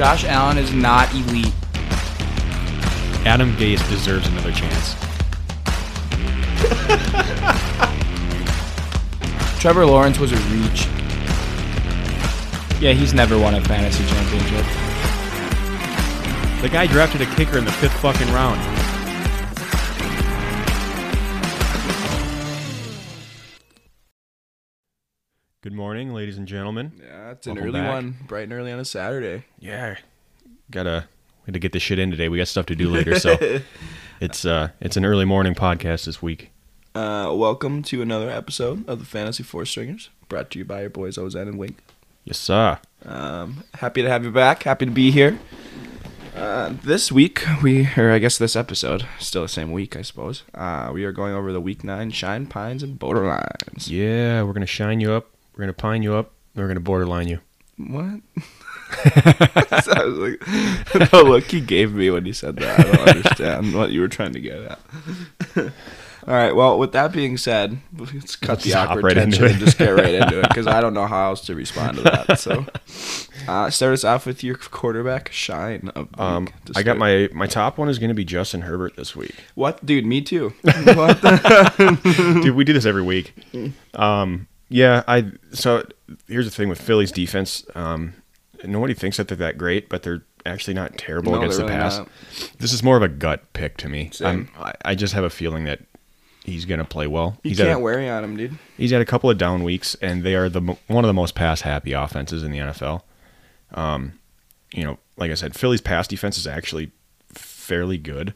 Josh Allen is not elite. Adam Gase deserves another chance. Trevor Lawrence was a reach. Yeah, he's never won a fantasy championship. The guy drafted a kicker in the fifth fucking round. And gentlemen. Yeah, it's an Welcome early back. one, bright and early on a Saturday. Yeah, gotta we to get this shit in today. We got stuff to do later, so it's uh it's an early morning podcast this week. Uh, welcome to another episode of the Fantasy Four Stringers, brought to you by your boys Ozan and Wink. Yes, sir. Um, happy to have you back. Happy to be here. Uh, this week we, or I guess this episode, still the same week, I suppose. Uh, we are going over the Week Nine Shine Pines and Borderlines. Yeah, we're gonna shine you up. We're gonna pine you up. We're gonna borderline you. What? so like, the look he gave me when he said that, I don't understand what you were trying to get at. All right. Well, with that being said, let's cut the Just hop awkward right tension and just get right into it because I don't know how else to respond to that. So, uh, start us off with your quarterback shine of Um, week I got my my top one is gonna be Justin Herbert this week. what, dude? Me too. what? The? Dude, we do this every week. Um, yeah, I. So here's the thing with Philly's defense. Um, nobody thinks that they're that great, but they're actually not terrible No, against the really pass. not. This is more of a gut pick to me. I'm, I, I just have a feeling that he's gonna play well. You he's can't a, worry on him, dude. he's had a couple of down weeks, and they are the one of the most pass happy offenses in the NFL. Um, you know, like I said, Philly's pass defense is actually fairly good.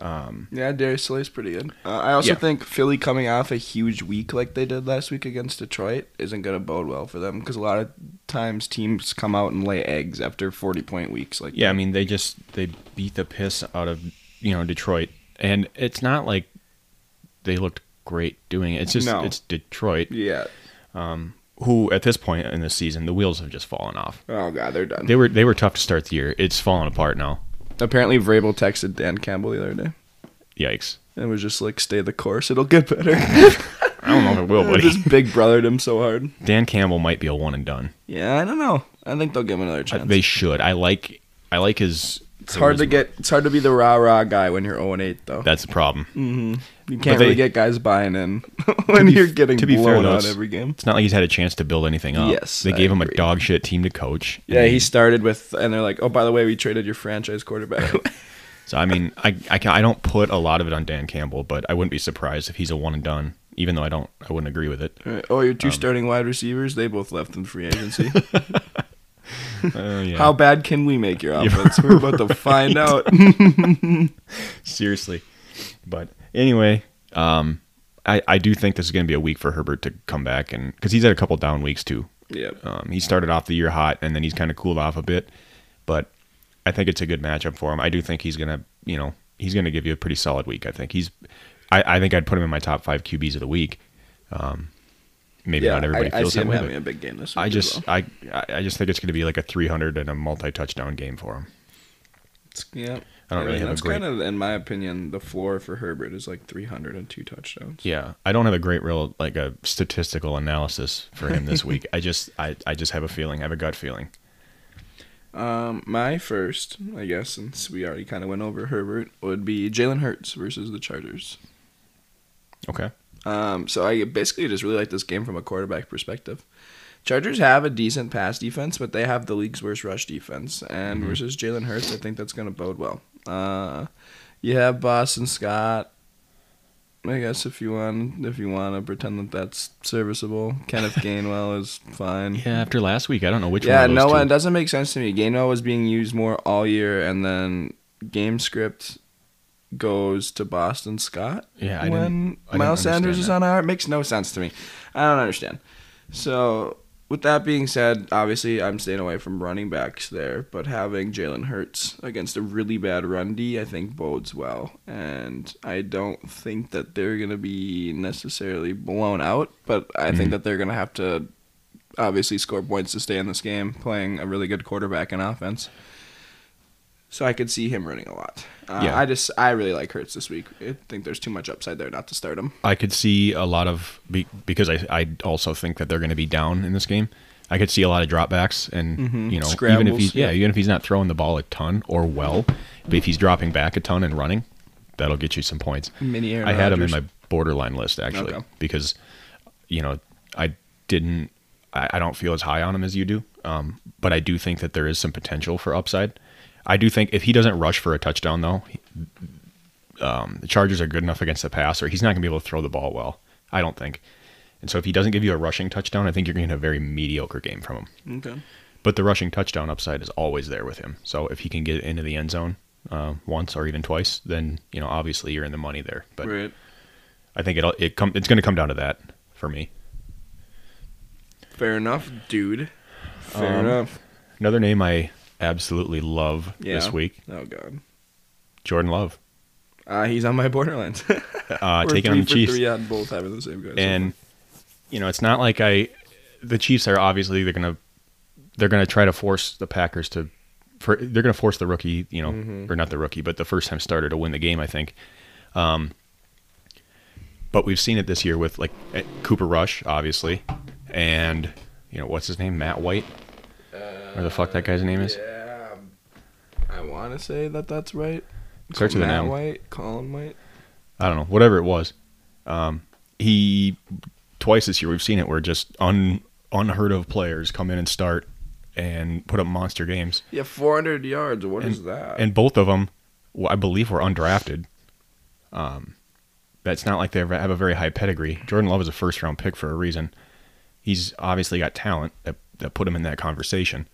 Yeah, Darius Slay's pretty good. Uh, I also Yeah. think Philly coming off a huge week like they did last week against Detroit isn't going to bode well for them because a lot of times teams come out and lay eggs after 40 point weeks. Like Yeah, I mean they just they beat the piss out of you know Detroit, and it's not like they looked great doing it. It's just No. it's Detroit, yeah. who at this point in the season the wheels have just fallen off. Oh god, they're done. They were they were tough to start the year. It's fallen apart now. Apparently, Vrabel texted Dan Campbell the other day Yikes! and was just like, "Stay the course. It'll get better." I don't know if it will, buddy. just big brothered him so hard. Dan Campbell might be a one and done. Yeah, I don't know. I think they'll give him another chance. They should. I like I like his. it's hard to get. It's hard to be the rah rah guy when you're 0 and 8 though. That's the problem. Mm-hmm. You can't they- really get guys buying in when be- you're getting to be fair, blown though, out every game. It's not like he's had a chance to build anything up. Yes, they I gave him a dog shit team to coach. Yeah, he- he started with, and they're like, "Oh, by the way, we traded your franchise quarterback." So I mean, I I, can, I don't put a lot of it on Dan Campbell, but I wouldn't be surprised if he's a one and done. Even though I don't, I wouldn't agree with it. Right. Oh, your Um, two starting wide receivers, they both left in free agency. Uh, yeah. How bad can we make your offense? We're about to find out. seriously? But anyway, um, I I do think this is going to be a week for Herbert to come back and because he's had a couple down weeks too. yep. Um, he started off the year hot and then he's kind of cooled off a bit, but I think it's a good matchup for him. I do think he's gonna, you know, he's gonna give you a pretty solid week. I think he's, I, I think I'd put him in my top five QBs of the week. Um, maybe Yeah, not everybody I, I feels see that him way. having a big game this week. I just, well. I, I I just think it's gonna be like a 300 and a multi-touchdown game for him. It's- yeah. I don't really have a great- kind of, in my opinion, the floor for Herbert is like 302 touchdowns. Yeah, I don't have a great real like a statistical analysis for him this week. I just, I, I just have a feeling, I have a gut feeling. Um, my first, I guess, since we already kind of went over Herbert, would be Jalen Hurts versus the Chargers. Okay. Um, so I basically just really like this game from a quarterback perspective. Chargers have a decent pass defense, but they have the league's worst rush defense. And Mm-hmm. versus Jalen Hurts, I think that's going to bode well. Uh, you have Boston Scott. I guess if you want, if you want to pretend that that's serviceable, Kenneth Gainwell is fine. Yeah, after last week, I don't know which Yeah, one. no, two. it doesn't make sense to me. Gainwell was being used more all year, and then game script goes to Boston Scott Yeah, I when didn't- I didn't Miles Sanders understand is on our. It makes no sense to me. I don't understand. So, with that being said, obviously I'm staying away from running backs there, but having Jalen Hurts against a really bad run D, I think bodes well. And I don't think that they're going to be necessarily blown out, but I Mm-hmm. think that they're going to have to obviously score points to stay in this game, playing a really good quarterback and offense. So I could see him running a lot. Uh, Yeah. I just I really like Hurts this week. I think there's too much upside there not to start him. I could see a lot of because I I also think that they're going to be down in this game. I could see a lot of dropbacks, and Mhm. you know, even if Scrambles, he's yeah, yeah. even if he's not throwing the ball a ton or well, but if he's dropping back a ton and running, that'll get you some points. Mini Aaron I had him in my borderline list actually Okay. because you know I didn't I, I don't feel as high on him as you do, um, but I do think that there is some potential for upside. I do think if he doesn't rush for a touchdown though, he- um, the Chargers are good enough against the pass, or he's not going to be able to throw the ball well. I don't think. And so if he doesn't give you a rushing touchdown, I think you're going to get a very mediocre game from him. Okay. But the rushing touchdown upside is always there with him. So if he can get into the end zone uh, once or even twice, then you know obviously you're in the money there. But right. I think it'll it come it's going to come down to that for me. Fair enough, dude. Fair Um, enough. Another name I absolutely love Yeah. this week, Oh god. Jordan Love, Uh, he's on my Borderlines. uh, taking on the Chiefs. Three on both having the same guys. and you know it's not like I the Chiefs are obviously they're gonna they're gonna try to force the Packers to for they're gonna force the rookie you know Mhm. or not the rookie but the first time starter to win the game I think, um, but we've seen it this year with like eh, Cooper Rush obviously, and you know what's his name Matt White. Or the fuck that guy's name is Yeah. I want to say that that's right. An Matt M. White, Colin White. I don't know whatever it was, um, he twice this year we've seen it where just un unheard of players come in and start and put up monster games. Yeah, 400 yards. What is and, that? And both of them, well, I believe, were undrafted. Um, that's not like they have a very high pedigree. Jordan Love is a first round pick for a reason. He's obviously got talent that that put him in that conversation,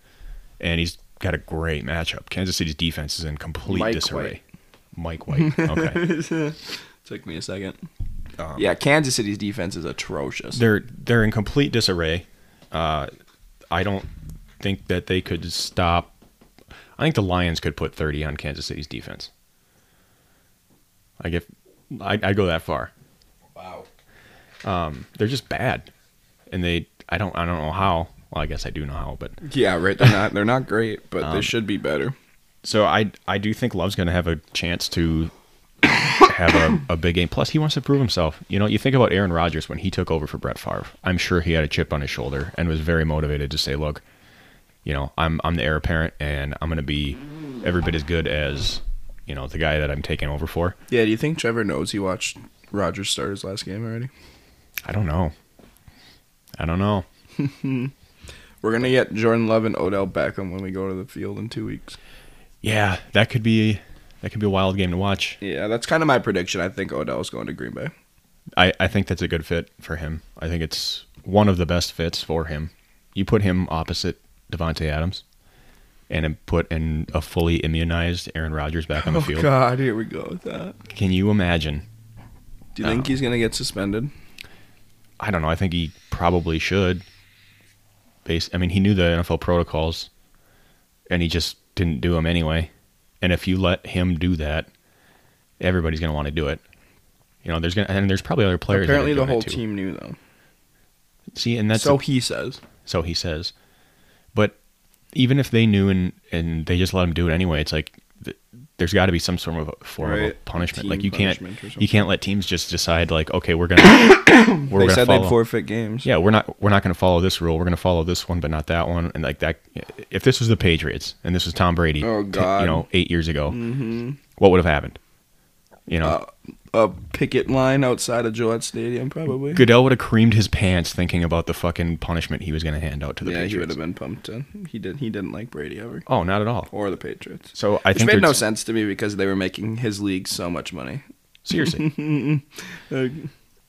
and he's got a great matchup. Kansas City's defense is in complete Mike disarray. Mike White. Okay. Took me a second. Um, Yeah, Kansas City's defense is atrocious. they're they're in complete disarray. Uh, I don't think that they could stop. I think the Lions could put 30 on Kansas City's defense. Like if I I go that far. wow. Um, they're just bad, and they I don't I don't know how. Well, I guess I do know how, but Yeah, right. They're not. They're not great, but they Um, should be better. so I I do think Love's going to have a chance to have a, a big game. Plus, he wants to prove himself. You know, you think about Aaron Rodgers when he took over for Brett Favre. I'm sure he had a chip on his shoulder and was very motivated to say, "Look, you know, I'm I'm the heir apparent, and I'm going to be every bit as good as you know the guy that I'm taking over for." Yeah. Do you think Trevor knows he watched Rodgers start his last game already? I don't know. I don't know. We're gonna get Jordan Love and Odell Beckham when we go to the field in two weeks. Yeah, that could be that could be a wild game to watch. Yeah, that's kind of my prediction. I think Odell's going to Green Bay. I, I think that's a good fit for him. I think it's one of the best fits for him. You put him opposite Davante Adams, and put in a fully immunized Aaron Rodgers back on the oh field. Oh God, here we go with that. Can you imagine? Do you think um, he's gonna get suspended? I don't know. I think he probably should. Base. I mean, he knew the NFL protocols, and he just didn't do them anyway. And if you let him do that, everybody's gonna want to do it. You know, there's gonna and there's probably other players. that are Apparently, the whole team knew though. See, and that's so he says. So he says. But even if they knew and and they just let him do it anyway, it's like there's got to be some sort of a form of a punishment. Team like you can't you can't let teams just decide like okay we're gonna we're they gonna said follow. they'd forfeit games. yeah, we're not we're not going to follow this rule. We're going to follow this one, but not that one. And like that, if this was the Patriots and this was Tom Brady, Oh, t- God. you know, eight years ago, Mm-hmm. what would have happened? You know, Uh, a picket line outside of Gillette Stadium, probably. Goodell would have creamed his pants thinking about the fucking punishment he was going to hand out to the Patriots. yeah, he would have been pumped. In. He did. He didn't like Brady ever, Oh, not at all. or the Patriots. So I Which think made no sense to me because they were making his league so much money. Seriously.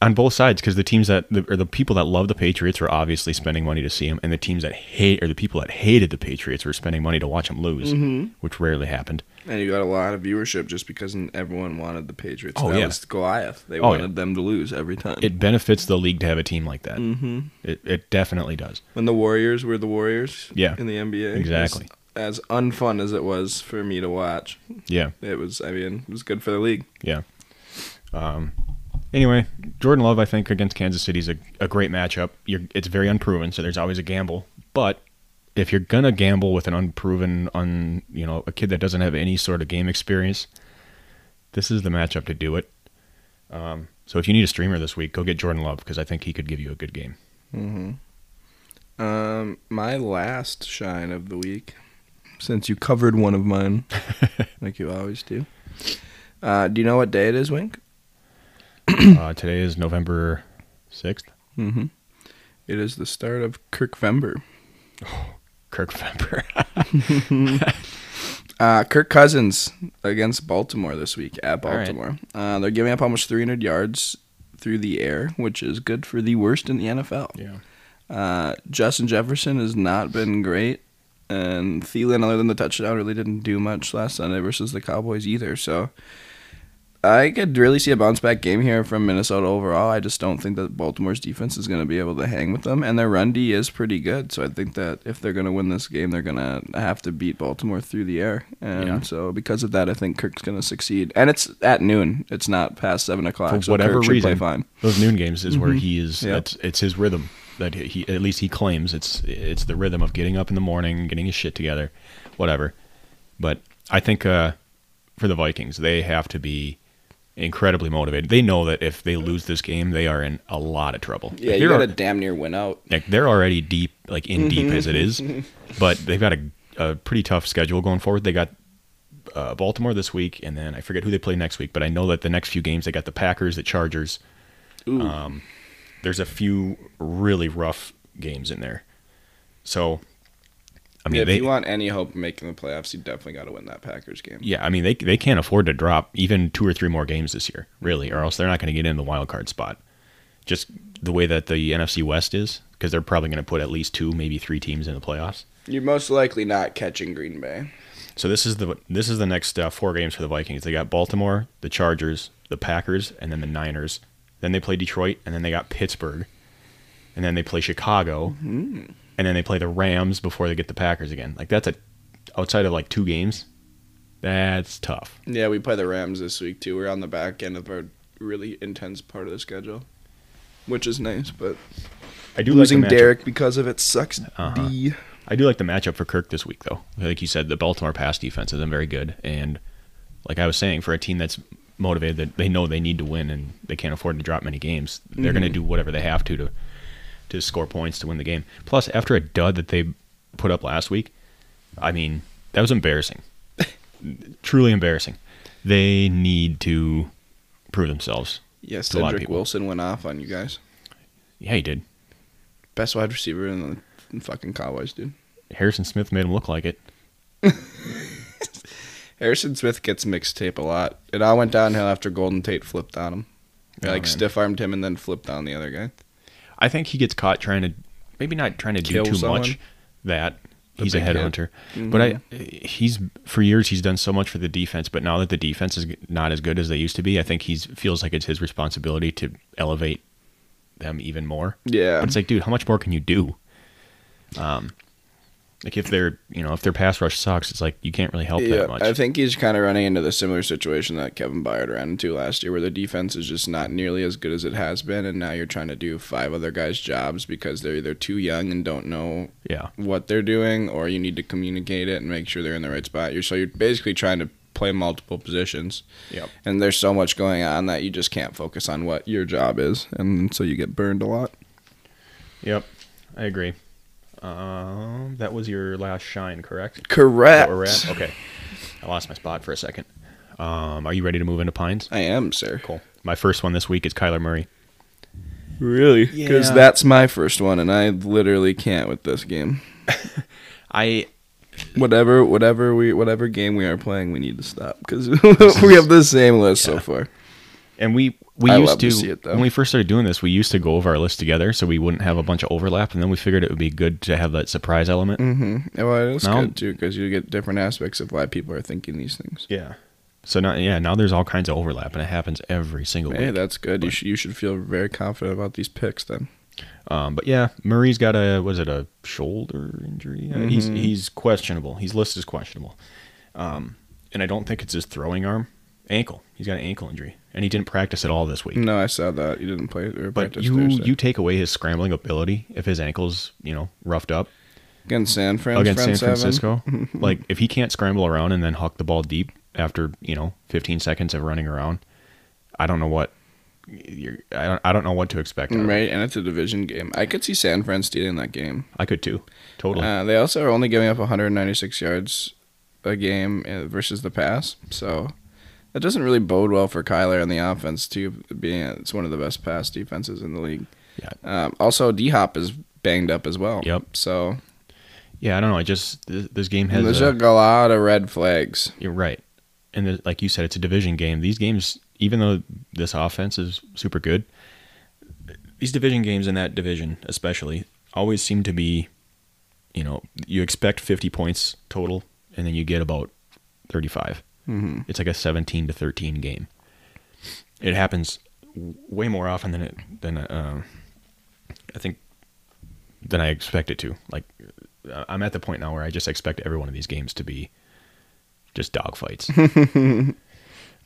On both sides because the teams that the, or the people that love the Patriots were obviously spending money to see them, and the teams that hate or the people that hated the Patriots were spending money to watch them lose, Mhm. which rarely happened. And you got a lot of viewership just because everyone wanted the Patriots. Oh, that yeah. was Goliath. They Oh, wanted yeah. them to lose every time. It benefits the league to have a team like that. hmm It, it definitely does. When the Warriors were the Warriors, Yeah. in the NBA, Exactly. As, as unfun as it was for me to watch, Yeah, it was. I mean, it was good for the league. yeah. Um. Anyway, Jordan Love, I think against Kansas City is a, a great matchup. You're, it's very unproven, so there's always a gamble. But if you're gonna gamble with an unproven, un you know, a kid that doesn't have any sort of game experience, this is the matchup to do it. Um, so if you need a streamer this week, go get Jordan Love because I think he could give you a good game. hmm Um, my last shine of the week, since you covered one of mine, like you always do. Uh, do you know what day it is, Wink? uh, today is November sixth. Mm-hmm. It is the start of Kirkvember. Kirkvember. Uh, Kirk Cousins against Baltimore this week at All right. Baltimore. Uh, they're giving up almost 300 yards through the air, which is good for the worst in the NFL. yeah. Uh, Justin Jefferson has not been great, and Thielen, other than the touchdown, really didn't do much last Sunday versus the Cowboys either. So I could really see a bounce back game here from Minnesota overall. I just don't think that Baltimore's defense is going to be able to hang with them, and their run D is pretty good. So I think that if they're going to win this game, they're going to have to beat Baltimore through the air, and Yeah. so because of that, I think Kirk's going to succeed. And it's at noon; it's not past seven o'clock. For so whatever Kirk reason, play fine. those noon games is where Mhm. he is. Yep. It's it's his rhythm that he, he at least he claims it's it's the rhythm of getting up in the morning, getting his shit together, whatever. But I think uh, for the Vikings, they have to be incredibly motivated. They know that if they lose this game, they are in a lot of trouble. Yeah, Like, you got to damn near win out. like they're already deep, like in deep as it is, but they've got a, a pretty tough schedule going forward. They got uh, Baltimore this week, and then I forget who they play next week, but I know that the next few games they got the Packers, the Chargers. Ooh. Um, there's a few really rough games in there, so I mean if they you want any hope of making the playoffs, you definitely got to win that Packers game. yeah I mean they they can't afford to drop even two or three more games this year really, or else they're not going to get in the wild card spot. Just the way that the NFC West is, because they're probably going to put at least two, maybe three teams in the playoffs. You're most likely not catching Green Bay. So this is the this is the next uh, four games for the Vikings. They got Baltimore, the Chargers, the Packers, and then the Niners. Then they play Detroit, and then they got Pittsburgh, and then they play Chicago, and then they play the Rams before they get the Packers again. Like that's a outside of like two games, that's tough. Yeah, we play the Rams this week too. We're on the back end of our really intense part of the schedule, which is nice. But I do losing like the. Derrick because of it sucks. Uh-huh. D. I do like the matchup for Kirk this week, though. Like you said, the Baltimore pass defense isn't very good, and like I was saying, for a team that's motivated, that they know they need to win and they can't afford to drop many games, they're going to do whatever they have to to to score points to win the game. Plus, after a dud that they put up last week, I mean that was embarrassing, truly embarrassing. They need to prove themselves. Yes, To a lot of Cedric. Wilson went off on you guys. Yeah, he did. Best wide receiver in the fucking Cowboys, dude. Harrison Smith made him look like it. Harrison Smith gets mixed tape a lot. It all went downhill after Golden Tate flipped on him. Oh, like stiff armed him and then flipped on the other guy. I think he gets caught trying to maybe not trying to Kill do too someone? much that The he's a headhunter. But I he's for years he's done so much for the defense, but now that the defense is not as good as they used to be, I think he's feels like it's his responsibility to elevate them even more. Yeah. But it's like, dude, how much more can you do? Um like if their you know, if their pass rush sucks, it's like you can't really help yeah, that much. I think he's kind of running into the similar situation that Kevin Byard ran into last year, where the defense is just not nearly as good as it has been, and now you're trying to do five other guys' jobs because they're either too young and don't know yeah. what they're doing, or you need to communicate it and make sure they're in the right spot. You're so you're basically trying to play multiple positions, Yep. and there's so much going on that you just can't focus on what your job is, and so you get burned a lot. Yep. I agree. Um that was your last shine, correct? Correct. where we're at? Okay. I lost my spot for a second. Um, are you ready to move into Pines? I am, sir. Cool. My first one this week is Kyler Murray. Really? Because Yeah. that's my first one, and I literally can't with this game. I Whatever, whatever we, whatever game we are playing, we need to stop because we have the same list so far. and we we I used to, to see it, though. when we first started doing this, we used to go over our list together so we wouldn't have a bunch of overlap, and then we figured it would be good to have that surprise element. Mm-hmm. Well, it is No. good too because you get different aspects of why people are thinking these things. Yeah. So now, yeah, now there's all kinds of overlap, and it happens every single Hey, week. that's good. You But- should you should feel very confident about these picks then. Um, but yeah, Murray's got a was it a shoulder injury? Uh, He's Mhm. he's questionable. He's listed as questionable, um, and I don't think it's his throwing arm, ankle. He's got an ankle injury, and he didn't practice at all this week. No, I saw that. You didn't play or But practice you Thursday. you take away his scrambling ability if his ankle's you know roughed up against San Fran against San? Francisco. like if he can't scramble around and then huck the ball deep after you know 15 seconds of running around, I don't know what you're, I don't I don't know what to expect. Right, and it's a division game. I could see San Fran stealing that game. I could too. Totally. Uh, they also are only giving up 196 yards a game uh, versus the pass, so that doesn't really bode well for Kyler on the offense too. Being it's one of the best pass defenses in the league. Yeah. Um, also, D Hop is banged up as well. Yep. So yeah, I don't know. I just this, this game has there's a- a lot of red flags. You're right. And the, like you said, it's a division game. These games, even though this offense is super good, these division games in that division, especially, always seem to be, you know, you expect 50 points total, and then you get about 35. Mm-hmm. It's like a 17 to 13 game. It happens way more often than it than uh, I think than I expect it to. Like uh, I'm at the point now where I just expect every one of these games to be just dogfights.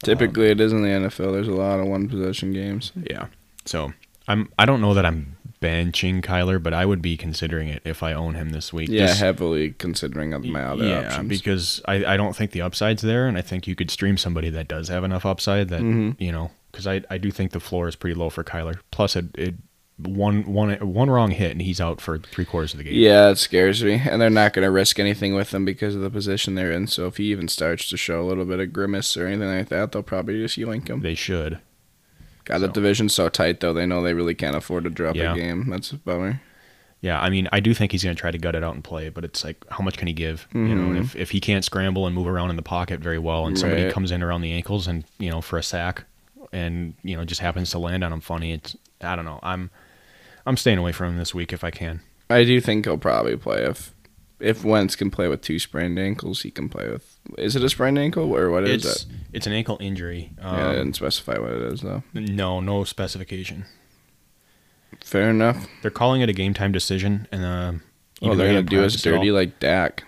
Typically, it is in the NFL. There's a lot of one possession games. yeah. So I'm I don't know that I'm benching Kyler, but I would be considering it if I own him this week. Yeah, Just- heavily considering my other yeah, options. because I, I don't think the upside's there, and I think you could stream somebody that does have enough upside that Mhm. you know, because I, I do think the floor is pretty low for Kyler. Plus, it, it one one one wrong hit and he's out for three quarters of the game. Yeah, it scares me. And they're not going to risk anything with him because of the position they're in. So if he even starts to show a little bit of grimace or anything like that, they'll probably just yoink him. They should. God, the so- division's so tight, though. They know they really can't afford to drop Yeah. a game. That's a bummer. Yeah, I mean, I do think he's going to try to gut it out and play, but it's like, how much can he give? You know, and Mhm. if, if he can't scramble and move around in the pocket very well, and somebody Right. comes in around the ankles and you know for a sack, and you know just happens to land on him funny, it's I don't know. I'm I'm staying away from him this week if I can. I do think he'll probably play if if Wentz can play with two sprained ankles. He can play with. Is it a sprained ankle or what is it's it? it's an ankle injury. Um, yeah, I didn't specify what it is though. no, no specification. Fair enough. They're calling it a game time decision, and um, Oh, they're gonna do us practiced at all- dirty like Dak.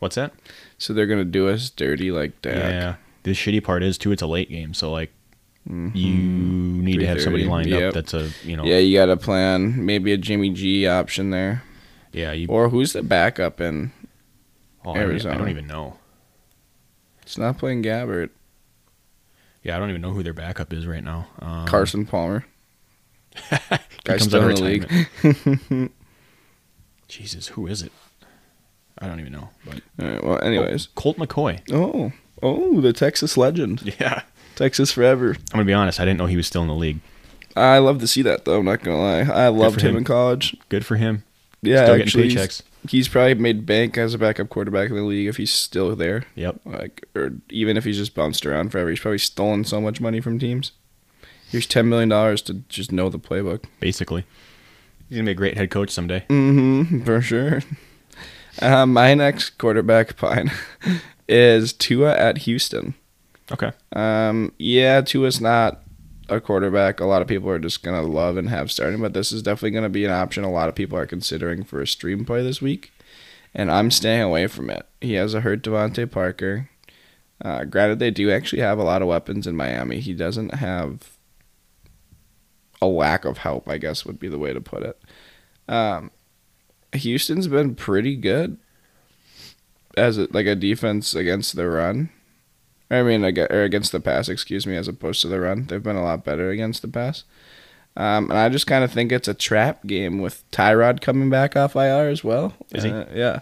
What's that? So they're gonna do us dirty like Dak. Yeah. The shitty part is too. It's a late game, so like Mhm. you need to have somebody lined yep. up that's a you know Yeah, you got to plan maybe a Jimmy G option there, yeah you or who's the backup in? Oh, I, don't, I don't even know. It's not playing Gabbert. Yeah, I don't even know who their backup is right now. Um, Carson Palmer. Guy's still in the league. Jesus, who is it? I don't even know. But All right, well, anyways. Colt McCoy. Oh, oh, the Texas legend, Yeah, Texas forever. I'm gonna be honest. I didn't know he was still in the league. I love to see that though. I'm not gonna lie. I loved him him. in college. Good for him. Yeah, still actually, getting he's, he's probably made bank as a backup quarterback in the league if he's still there. Yep. Like, or even if he's just bounced around forever, he's probably stolen so much money from teams. Here's ten million dollars to just know the playbook. Basically, he's gonna be a great head coach someday. Mm-hmm, for sure. Uh, my next quarterback pine is Tua at Houston. Okay. Um, yeah, Tua's not a quarterback. A lot of people are just gonna love and have starting, but this is definitely gonna be an option. A lot of people are considering for a stream play this week, and I'm staying away from it. He has a hurt DeVante Parker. Uh, granted, they do actually have a lot of weapons in Miami. He doesn't have a lack of help. I guess would be the way to put it. Um, Houston's been pretty good as a, like a defense against the run. I mean, or against the pass, excuse me, as opposed to the run. They've been a lot better against the pass. Um, and I just kind of think it's a trap game with Tyrod coming back off IR as well. Is he? Uh, yeah.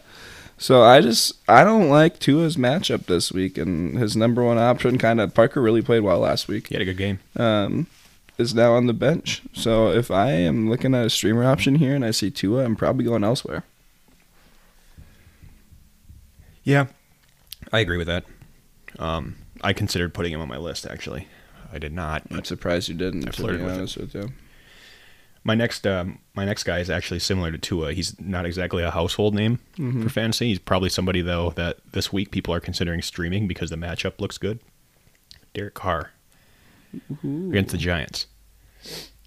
So I just I don't like Tua's matchup this week, and his number one option kind of Parker really played well last week. He had a good game. Um, is now on the bench. So if I am looking at a streamer option here and I see Tua, I'm probably going elsewhere. Yeah, I agree with that. Um, I considered putting him on my list. Actually, I did not. I'm surprised you didn't. I to flirted be with it. honest with you. My next, um, my next guy is actually similar to Tua. He's not exactly a household name Mm-hmm. for fantasy. He's probably somebody though that this week people are considering streaming because the matchup looks good. Derek Carr against the Giants.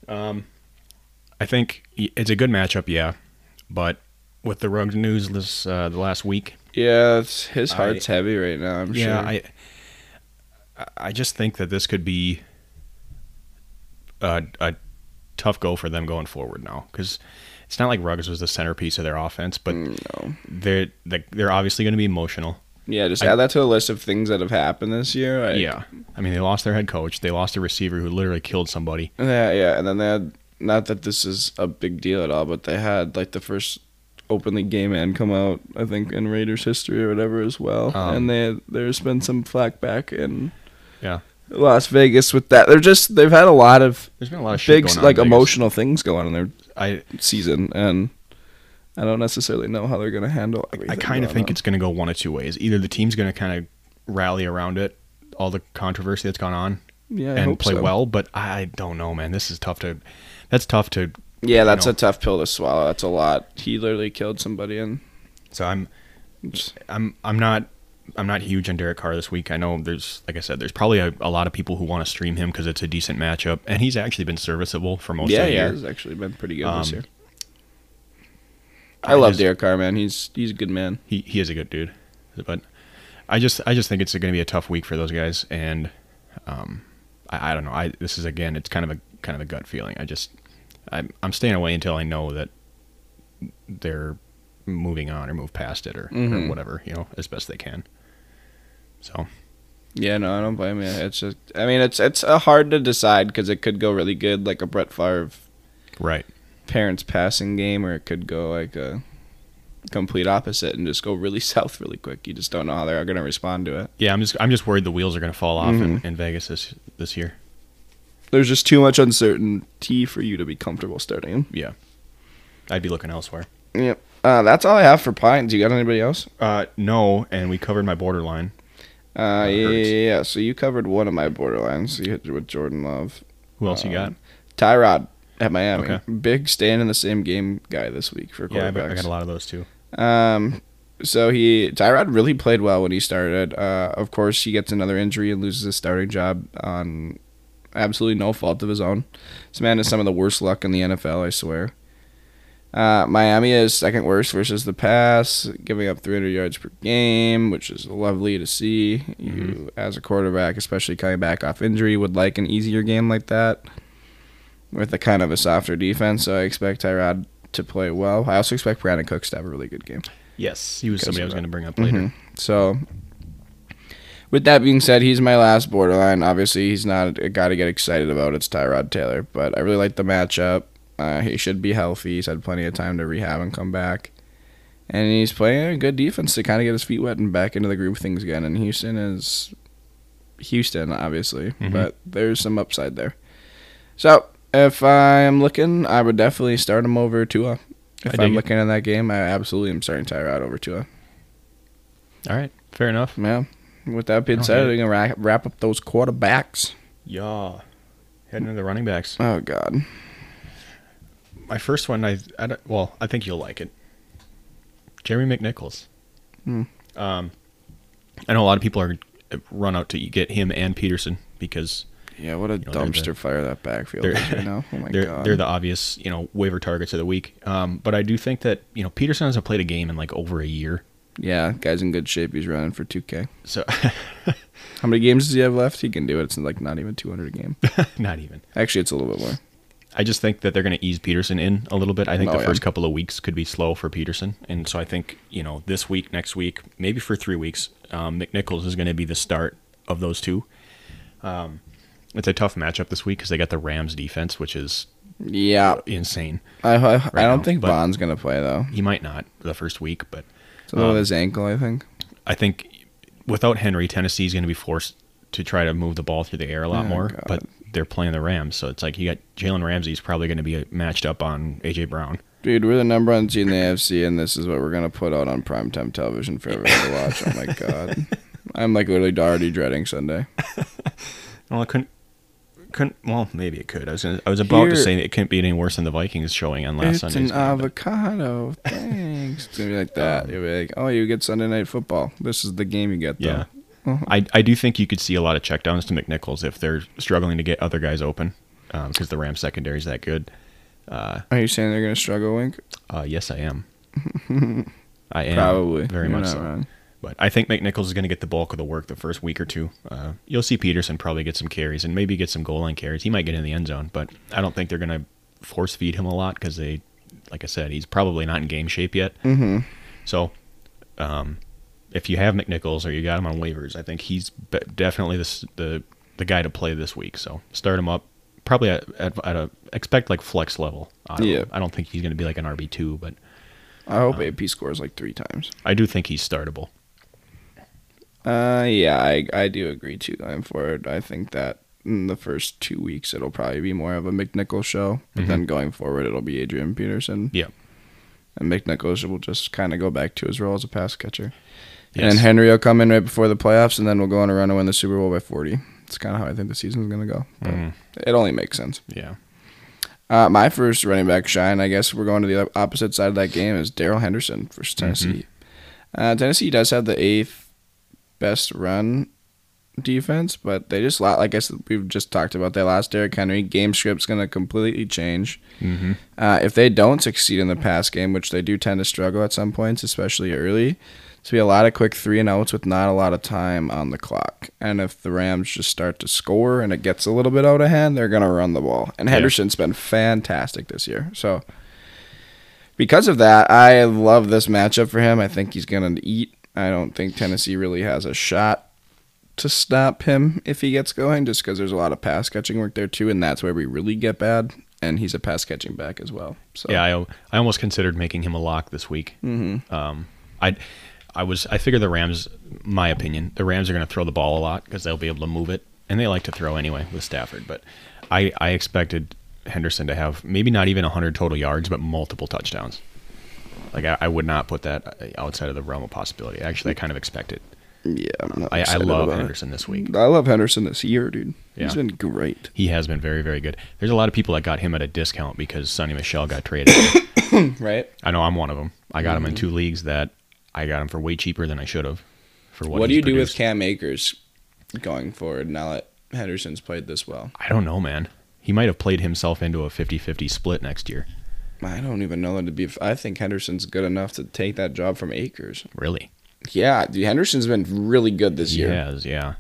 Um, I think it's a good matchup, yeah, but with the Ruggs news this uh, the last week, Yeah, it's, his I- heart's heavy right now. I'm sure. yeah, sure. I I just think that this could be a, a tough go for them going forward now because it's not like Ruggs was the centerpiece of their offense, but Mm, no. they're they- they're obviously going to be emotional. Yeah, just I- add that to the list of things that have happened this year. Like, yeah, I mean they lost their head coach, they lost a receiver who literally killed somebody. Yeah, yeah, and then they had not that this is a big deal at all, but they had like the first openly gay man come out, I think, in Raiders history or whatever as well. Um, and they there's been some flack back in Yeah, Las Vegas with that. They're just they've had a lot of there's been a lot of big going like emotional things going on in their I season, and I don't necessarily know how they're gonna handle everything. I kind of think on. it's going to go one of two ways. Either the team's going to kind of rally around it, all the controversy that's gone on, yeah, and play so. well. But I don't know, man. This is tough to. That's tough to. Yeah, that's know. a tough pill to swallow. That's a lot. He literally killed somebody, and So I'm. I'm. I'm not. I'm not huge on Derek Carr this week. I know there's, like I said, there's probably a, a lot of people who want to stream him because it's a decent matchup, and he's actually been serviceable for most yeah, of the yeah, year. it's actually been pretty good this Um, year. I, I love just- Derek Carr, man. He's he's a good man. he he is a good dude, but I just I just think it's going to be a tough week for those guys, and um, I, I don't know. I this is again, it's kind of a kind of a gut feeling. I just I'm I'm staying away until I know that they're moving on or move past it or, or Mhm. whatever you know as best they can. So Yeah, no, I don't blame you. It's just, I mean, it's it's uh, hard to decide because it could go really good, like a Brett Favre right, parents passing game, or it could go like a complete opposite and just go really south really quick. You just don't know how they're going to respond to it. yeah. I'm just I'm just worried the wheels are going to fall off in, Mhm. in Vegas this this year. There's just too much uncertainty for you to be comfortable starting him. Yeah, I'd be looking elsewhere. Yep. Uh, that's all I have for Pines. You got anybody else? Uh, no, and we covered my borderline. Uh, yeah, yeah, yeah, yeah. So you covered one of my borderlines. You hit with Jordan Love. Who else you got? Um, Tyrod at Miami. Okay. Big stand in the same game guy this week for Yeah, I, quarterbacks. I got a lot of those too. Um, so he Tyrod really played well when he started. Uh, of course, he gets another injury and loses his starting job on absolutely no fault of his own. This man has some of the worst luck in the NFL, I swear. Uh, Miami is second worst versus the pass, giving up 300 yards per game, which is lovely to see. You, as a quarterback, especially coming back off injury, would like an easier game like that with a kind of a softer defense. So I expect Tyrod to play well. I also expect Brandin Cooks to have a really good game. Yes, he was somebody I was going to bring up later. Mhm. So, with that being said, he's my last borderline. Obviously, he's not a guy to get excited about. It's Tyrod Taylor, but I really like the matchup. Uh, he should be healthy. He's had plenty of time to rehab and come back. And he's playing a good defense to kind of get his feet wet and back into the groove of things again. And Houston is Houston, obviously, Mhm. but there's some upside there. So, if I'm looking, I would definitely start him over Tua. If I'm it. looking at that game, I absolutely am starting Tyrod over Tua. All right, fair enough. Yeah. With that being said, we're gonna wrap, wrap up those quarterbacks. Yeah, heading to the running backs. Oh God. My first one, I, I don't- well, I think you'll like it. Jeremy McNichols. Hmm. Um, I know a lot of people are run out to get him and Peterson because Yeah, what a know, dumpster the- fire that backfield is right now. Oh my they're God. they're the obvious you know waiver targets of the week. Um, but I do think that you know Peterson hasn't played a game in like over a year. Yeah, guy's in good shape. He's running for 2K. So How many games does he have left? He can do it. It's like not even 200 a game. not even. Actually, it's a little bit more. I just think that they're going to ease Peterson in a little bit. I think Oh, the yeah. first couple of weeks could be slow for Peterson, and so I think you know this week, next week, maybe for three weeks, um, McNichols is going to be the start of those two. Um, it's a tough matchup this week because they got the Rams defense, which is Yeah, insane. I I, I don't now, think but- Bond's gonna play though. He might not the first week, but Something Um, his ankle, I think. I think without Henry, Tennessee's going to be forced to try to move the ball through the air a lot Oh, more. God. But they're playing the Rams, so it's like you got Jalen Ramsey's probably going to be matched up on AJ Brown. Dude, we're the number one team in the AFC, and this is what we're gonna put out on primetime television for everyone to watch. Oh my God. I'm like literally already dreading Sunday. Well, I couldn't. Couldn't well maybe it could. I was gonna, I was about to say it couldn't be any worse than the Vikings showing on last Sunday. it's Sunday's an game, but- avocado. Thanks. It's gonna be like that. You'll be like, oh, you get Sunday night football. This is the game you get. Though. Yeah. Uh-huh. I, I do think you could see a lot of checkdowns to McNichols if they're struggling to get other guys open because the Rams secondary is that good. Uh, Are you saying they're gonna struggle, Wink? uh, yes, I am. I am Probably. very You're much not so. wrong. But I think McNichols is going to get the bulk of the work the first week or two. Uh, you'll see Peterson probably get some carries and maybe get some goal line carries. He might get in the end zone, but I don't think they're going to force feed him a lot because they, like I said, he's probably not in game shape yet. Mm-hmm. So, um, if you have McNichols or you got him on waivers, I think he's definitely the, the the guy to play this week. So start him up. Probably at, at, at a expect like flex level. of him. Yeah. I don't think he's going to be like an RB two, but I hope AP scores like three times. I do think he's startable. Uh, yeah, I I do agree too. Going forward, I think that in the first two weeks it'll probably be more of a McNichols show, but then going forward it'll be Adrian Peterson. Yeah. and McNichols will just kind of go back to his role as a pass catcher. Yes. And Henry will come in right before the playoffs, and then we'll go on a run and win the Super Bowl by forty. It's kind of how I think the season's gonna go. But Mhm. It only makes sense. Yeah. Uh, my first running back shine, I guess we're going to the opposite side of that game, is Darrell Henderson versus Tennessee. Uh, Tennessee does have the eighth best run defense, but they just lot like I said, we've just talked about. They lost Derrick Henry. Game script's going to completely change. Mm-hmm. Uh, if they don't succeed in the pass game, which they do tend to struggle at some points, especially early, it's be a lot of quick three and outs with not a lot of time on the clock. And if the Rams just start to score and it gets a little bit out of hand, they're gonna run the ball. And Yeah. Henderson's been fantastic this year. So because of that, I love this matchup for him. I think he's gonna eat. I don't think Tennessee really has a shot to stop him if he gets going, just because there's a lot of pass catching work there too, and that's where we really get bad. And he's a pass catching back as well. So Yeah, I, I almost considered making him a lock this week. Mm-hmm. Um, I I was I figure the Rams, my opinion, the Rams are going to throw the ball a lot because they'll be able to move it, and they like to throw anyway with Stafford. But I I expected Henderson to have maybe not even 100 total yards, but multiple touchdowns. Like I, I would not put that uh, outside of the realm of possibility. Actually, I kind of expect it. Yeah, I, I love about it. Henderson this week. I love Henderson this year, dude. He's been great. He has been very very good. There's a lot of people that got him at a discount because Sony Michel got traded. Right. I know I'm one of them. I got him in mm-hmm. two leagues that I got him for way cheaper than I should have. For what, What, do you do with. Cam Akers going forward now that Henderson's played this well? I don't know, man. He might have played himself into a 50-50 split next year. I don't even know that to be. I think Henderson's good enough to take that job from Akers. Really? Yeah, Henderson's been really good this He year. has, yeah.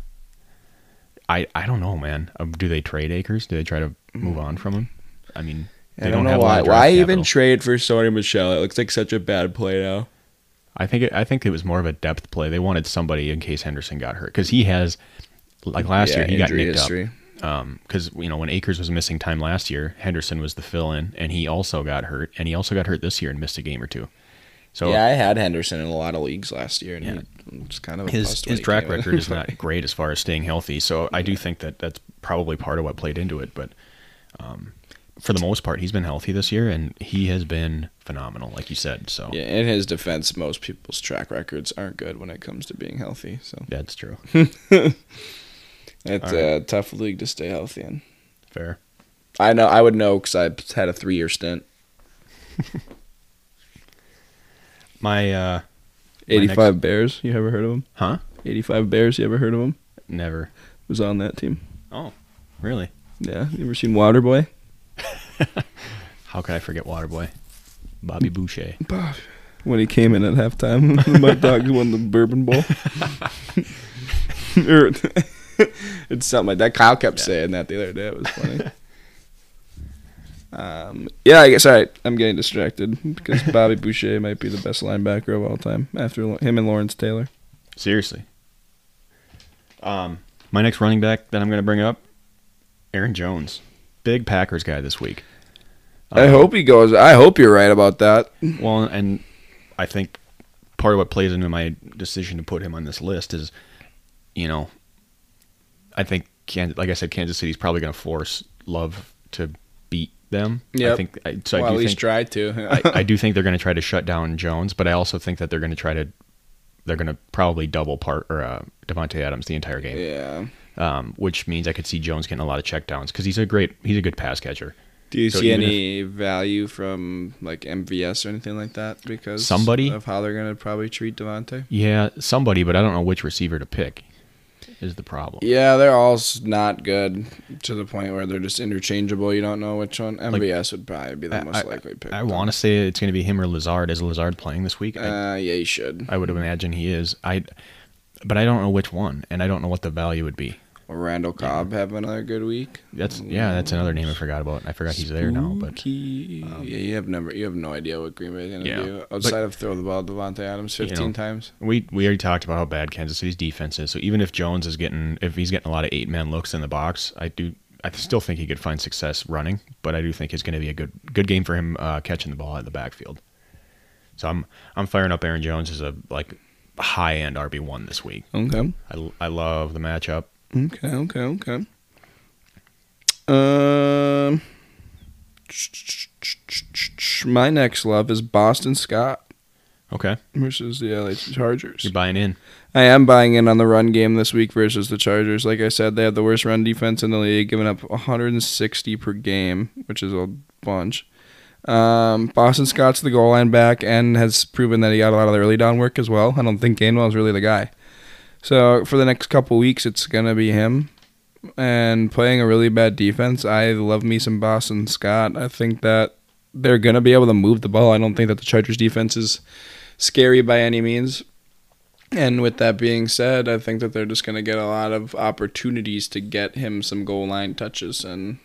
I I don't know, man. Um, do they trade Akers? Do they try to move on from him? I mean, they I don't, know have a lot why. Why even trade for Sony Michel? It looks like such a bad play now. I think it, I think it was more of a depth play. They wanted somebody in case Henderson got hurt because he has, like last Yeah, year, he got nicked history. up. Because you know when Akers was missing time last year, Henderson was the fill-in, and he also got hurt, and he also got hurt this year and missed a game or two. So yeah, I had Henderson in a lot of leagues last year, and Yeah. kind of a his his track record is not great as far as staying healthy. So I do think that that's probably part of what played into it. But um, for the most part, he's been healthy this year, and he has been phenomenal, like you said. So Yeah, in his defense, most people's track records aren't good when it comes to being healthy. So that's true. it's right. a tough league to stay healthy in. Fair. I know. I would know because I had a three-year stint. My uh, My 85 Bears. You ever heard of them? huh? 85 Bears. You ever heard of them? Never. Was on that team. Oh, really? Yeah. You ever seen Waterboy? How could I forget Waterboy? Bobby Boucher. Bob. When he came in at halftime, my dogs won the Bourbon Bowl. It's something like that. Kyle kept Yeah. saying that the other day. It was funny. um, yeah, I guess. All right, I'm getting distracted because Bobby Boucher might be the best linebacker of all time after him and Lawrence Taylor. Seriously. Um, my next running back that I'm going to bring up, Aaron Jones, big Packers guy this week. I Um, hope he goes. I hope you're right about that. Well, and I think part of what plays into my decision to put him on this list is, you know, I think Kansas, like I said, Kansas City's probably going to force Love to beat them. Yeah, I think I, so. well, I at do least think try to. I, I do think they're going to try to shut down Jones, but I also think that they're going to try to they're going to probably double part or uh, Davante Adams the entire game, yeah. um, which means I could see Jones getting a lot of checkdowns because he's a great he's a good pass catcher. Do you So see any value from like MVS or anything like that because Somebody? of how they're gonna probably treat Davante? Yeah, somebody, but I don't know which receiver to pick. Is the problem? Yeah, they're all not good to the point where they're just interchangeable. You don't know which one. MVS would probably be the I- most I- likely pick. I want to say it's going to be him or Lazard. Is Lazard playing this week? I, Uh, yeah, he should. I would imagine he is. I, but I don't know which one, and I don't know what the value would be. Randall Cobb have another good week. That's yeah, that's another name I forgot about. I forgot he's there now, but Spooky. yeah, you have never, you have no idea what Green Bay is gonna Yeah, do outside of throw the ball to Davante Adams You fifteen know, times. we we already talked about how bad Kansas City's defense is. So even if Jones is getting if he's getting a lot of eight man looks in the box, I do I still think he could find success running, but I do think it's going to be a good good game for him uh, catching the ball at the backfield. So I'm I'm firing up Aaron Jones as a like high end RB one this week. Okay. I, I love the matchup. Okay. Okay. Okay. Um, my next love is Boston Scott Okay, versus the LA Chargers. you're buying in. I am buying in on the run game this week versus the Chargers. Like I said, they have the worst run defense in the league, giving up 160 per game, which is a bunch. Um, Boston Scott's the goal line back and has proven that he got a lot of the early down work as well. I don't think Gainwell is really the guy. So for the next couple weeks, it's gonna be him. And playing a really bad defense, I love me some Boston Scott. I think that they're gonna be able to move the ball. I don't think that the Chargers defense is scary by any means. And with that being said, I think that they're just going to get a lot of opportunities to get him some goal line touches. And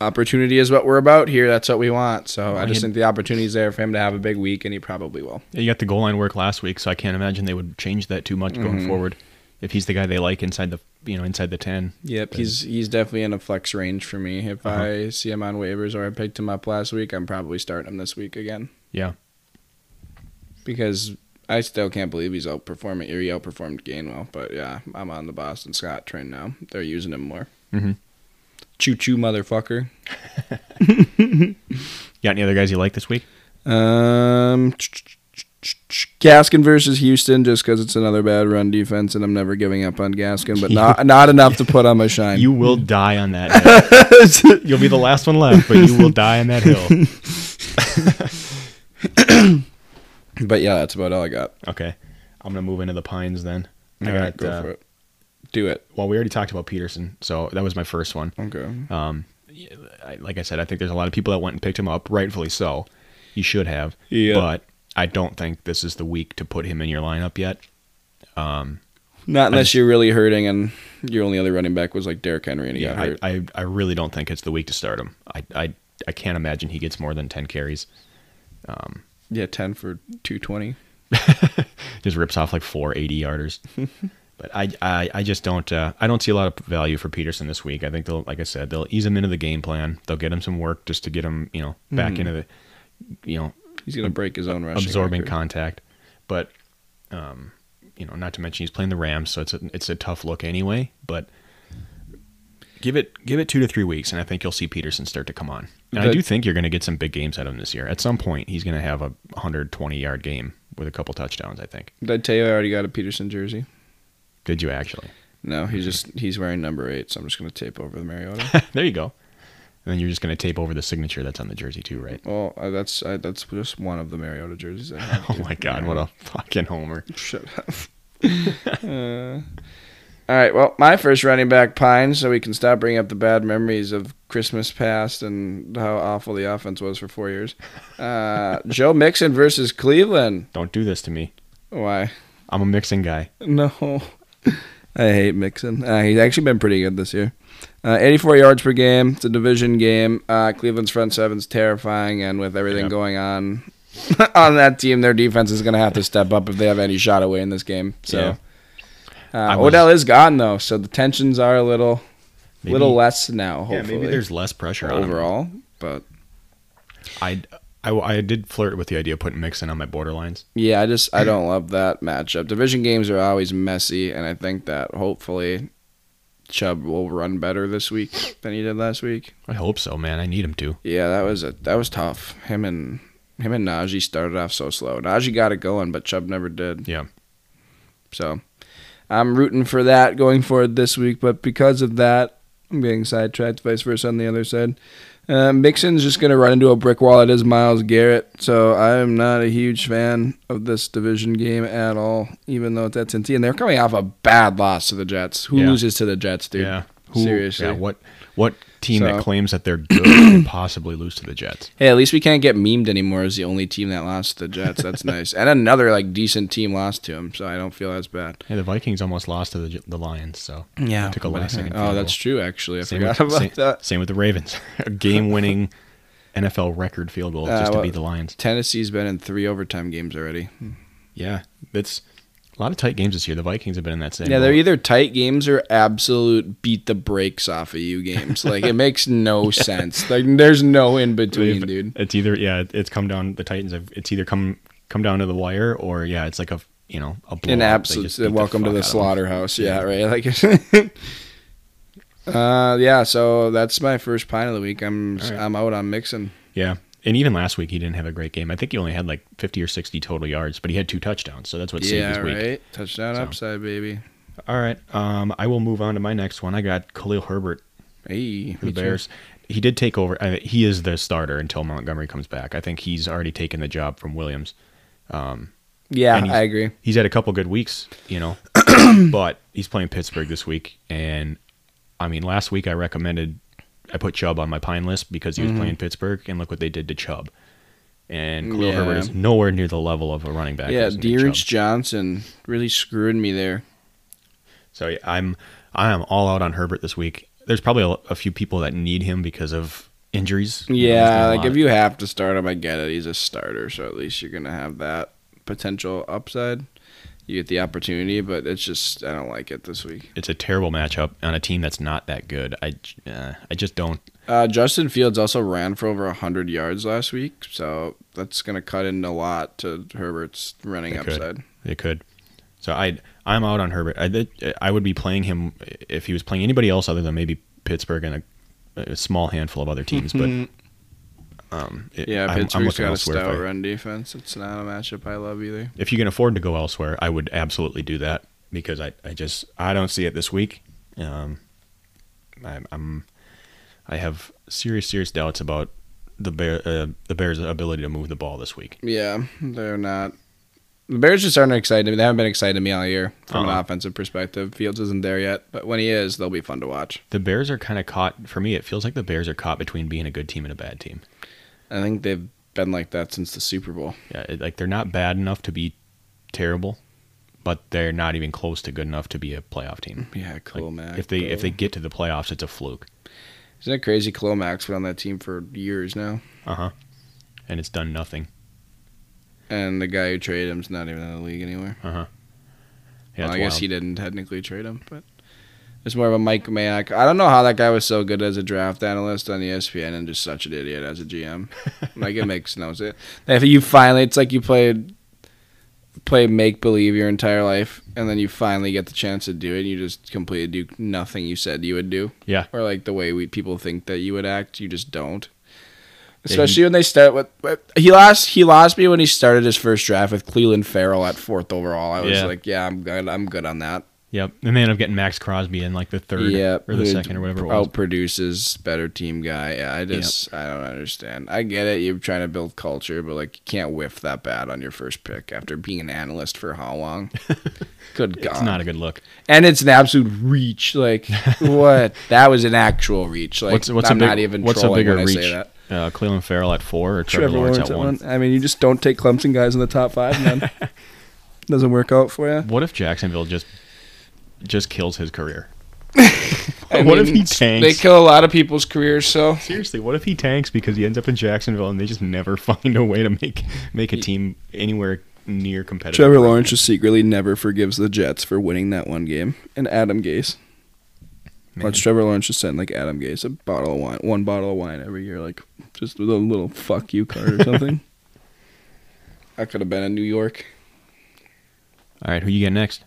opportunity is what we're about here. That's what we want. So I just think the opportunity is there for him to have a big week, and he probably will. Yeah, You got the goal line work last week, so I can't imagine they would change that too much going Mhm. forward. If he's the guy they like inside the you know inside the ten, Yep, Then- he's he's definitely in a flex range for me. If Uh-huh. I see him on waivers or I picked him up last week, I'm probably starting him this week again yeah, because I still can't believe he's outperforming or he outperformed Gainwell. But yeah, I'm on the Boston Scott train now. They're using him more. hmm Choo choo, motherfucker. got any other guys you like this week? Um, Gaskin versus Houston, just because it's another bad run defense, and I'm never giving up on Gaskin, but not not enough to put on my shine. You will die on that hill. You'll be the last one left, but you will die on that hill. but yeah, that's about all I got. Okay, I'm gonna move into the pines then. I got right, go uh, for it. Do it. well, we already talked about Peterson, so that was my first one. Okay. Um, like I said, I think there's a lot of people that went and picked him up, rightfully so. You should have, Yeah. but I don't think this is the week to put him in your lineup yet. Um, Not unless just- you're really hurting, and your only other running back was like Derrick Henry, and he got yeah, hurt. I, I, I really don't think it's the week to start him. I, I, I can't imagine he gets more than ten carries. Um, yeah, ten for two twenty. just rips off like four 80 yarders. but I, I, I just don't. Uh, I don't see a lot of value for Peterson this week. I think they'll, like I said, they'll ease him into the game plan. They'll get him some work just to get him, you know, back Mhm. into the, you know, He's gonna break his own rushing absorbing record. contact. But, um, you know, not to mention he's playing the Rams, so it's a, it's a tough look anyway. But give it give it two to three weeks, and I think you'll see Peterson start to come on. And I do think you're going to get some big games out of him this year. At some point, he's going to have a 120 yard game with a couple touchdowns. I think. Did I tell you I already got a Peterson jersey? Did you actually? No, he's just he's wearing number eight, so I'm just gonna tape over the Mariota. there you go. And then you're just going to tape over the signature that's on the jersey too, right? well, uh, that's uh, that's just one of the Mariota jerseys I have. Oh my god, what a fucking homer. Shut up. uh, all right. Well, my first running back, Pine, so we can stop bringing up the bad memories of Christmas past and how awful the offense was for four years. Uh, Joe Mixon versus Cleveland. Don't do this to me. Why? I'm a Mixon guy. No. I hate Mixon. Uh, he's actually been pretty good this year. Uh, 84 yards per game. It's a division game. Uh, Cleveland's front seven's terrifying, and with everything Yeah. going on on that team, their defense is going to have to step up if they have any shot away in this game. So, I uh, was- Odell is gone though, so the tensions are a little, Maybe- little less now. Hopefully, Yeah, maybe there's less pressure on him. overall, but I, I, I did flirt with the idea of putting Mixon on my borderlines. yeah, I just I don't love that matchup. Division games are always messy, and I think that hopefully Chubb will run better this week than he did last week. I hope so, man. I need him to. Yeah, that was a that was tough. Him and him and Najee started off so slow. Najee got it going, but Chubb never did. Yeah. So I'm rooting for that going forward this week. But because of that, I'm getting sidetracked. Vice versa on the other side. Uh, Mixon's just gonna run into a brick wall. It is Myles Garrett, so I am not a huge fan of this division game at all. Even though it's at Cincy, and they're coming off a bad loss to the Jets. Who Yeah. loses to the Jets, dude? Yeah. Who- Seriously. Yeah. What, what team So- that claims that they're good can possibly lose to the Jets. Hey, at least we can't get memed anymore as the only team that lost to the Jets. That's nice. And another like decent team lost to them, so I don't feel as bad. Hey, the Vikings almost lost to the the Lions, so Yeah, took a last second. Oh, that's true. Actually, I Same forgot with, about same, that. same with the Ravens, a game-winning NFL record field goal Uh, just to well- beat the Lions. Tennessee's been in three overtime games already. Yeah, it's a lot of tight games this year. The Vikings have been in that same. Yeah, they're either tight games or absolute beat the brakes off of you games. Like it makes no sense. Like there's no in between, They've- dude. It's either yeah, it's come down. The Titans have it's either come come down to the wire or yeah, it's like a you know a blowout. An absolute beat the welcome to the out of them. slaughterhouse. Yeah, right. Like, uh, yeah. So that's my first pint of the week. I'm right. I'm out on Mixon. Yeah, and even last week he didn't have a great game. I think he only had like fifty or sixty total yards, but he had two touchdowns, so that's what saved yeah, his week. right. Touchdown So. upside, baby. All right, um, I will move on to my next one. I got Khalil Herbert Hey, the too. Bears. He did take over. I he is the starter until Montgomery comes back. I think he's already taken the job from Williams. Um, Yeah, I agree. he's had a couple good weeks, you know, but he's playing Pittsburgh this week, and I mean, last week I recommended I put Chubb on my pine list because he was Mhm. playing Pittsburgh, and look what they did to Chubb. And Khalil Yeah. Herbert is nowhere near the level of a running back. Yeah, as Nick Dearage Chubb. Johnson really screwed me there. So yeah, I'm I am all out on Herbert this week. There's probably a, a few people that need him because of injuries. Yeah, like if you have to start him, I get it. He's a starter, so at least you're gonna have that potential upside. You get the opportunity, but it's just I don't like it this week. it's a terrible matchup on a team that's not that good. I uh, I just don't. Uh, Justin Fields also ran for over hundred yards last week, so that's gonna cut in a lot to Herbert's running It could. upside. It could. So I I'm out on Herbert. I I would be playing him if he was playing anybody else other than maybe Pittsburgh and a, a small handful of other teams. But um, it- yeah, I'm, I'm looking got a stout I- run defense. It's not a matchup I love either. if you can afford to go elsewhere, I would absolutely do that because I, I just I don't see it this week. Um, I, I'm I have serious serious doubts about the bear uh, the Bears' ability to move the ball this week. Yeah, they're not. The Bears just aren't excited. They haven't been excited to me all year from an Uh-uh. offensive perspective. Fields isn't there yet, but when he is, they'll be fun to watch. The Bears are kind of caught for me. It feels like the Bears are caught between being a good team and a bad team. I think they've been like that since the Super Bowl. Yeah, it, like they're not bad enough to be terrible, but they're not even close to good enough to be a playoff team. Yeah, Like, Khalil Mack. if they if they get to the playoffs, it's a fluke. isn't it crazy? Khalil Mack's been on that team for years now, Uh huh. And it's done nothing. and the guy who traded him's not even in the league anymore. Uh huh. Yeah, well, I guess he didn't technically trade him, but it's more of a Mike Mayock. I don't know how that guy was so good as a draft analyst on ESPN and just such an idiot as a GM. like it makes no sense. If you finally, it's like you played play make believe your entire life, and then you finally get the chance to do it, and you just completely do nothing you said you would do. Yeah. Or like the way we people think that you would act, you just don't. Especially when they start with, with he lost. He lost me when he started his first draft with Clelin Ferrell at fourth overall. I was Yeah. like, yeah, I'm good. I'm good on that. Yep. And they end up getting Maxx Crosby in like the third Yeah, or the second or whatever it was. Outproduces better team guy. Yeah, I just I don't understand. I get it. You're trying to build culture, but like you can't whiff that bad on your first pick after being an analyst for how long? Good God! It's not a good look. and it's an absolute reach. Like what? That was an actual reach. Like What's what's I'm a big, not even what's a bigger reach? say that. Uh, Clelin Ferrell at four or Trevor, Trevor Lawrence, Lawrence at at one? one. I mean, you just don't take Clemson guys in the top five, man. Doesn't work out for you. What if Jacksonville just just kills his career? I what if he tanks? They kill a lot of people's careers, so Seriously, what if he tanks because he ends up in Jacksonville and they just never find a way to make make a team anywhere near competitive? Trevor Lawrence just secretly never forgives the Jets for winning that one game. And Adam Gase. Man. Watch Trevor Lawrence just send like Adam Gase a bottle of wine, one bottle of wine every year, like just with a little fuck you card or something. I could have been in New York. All right, who you get next?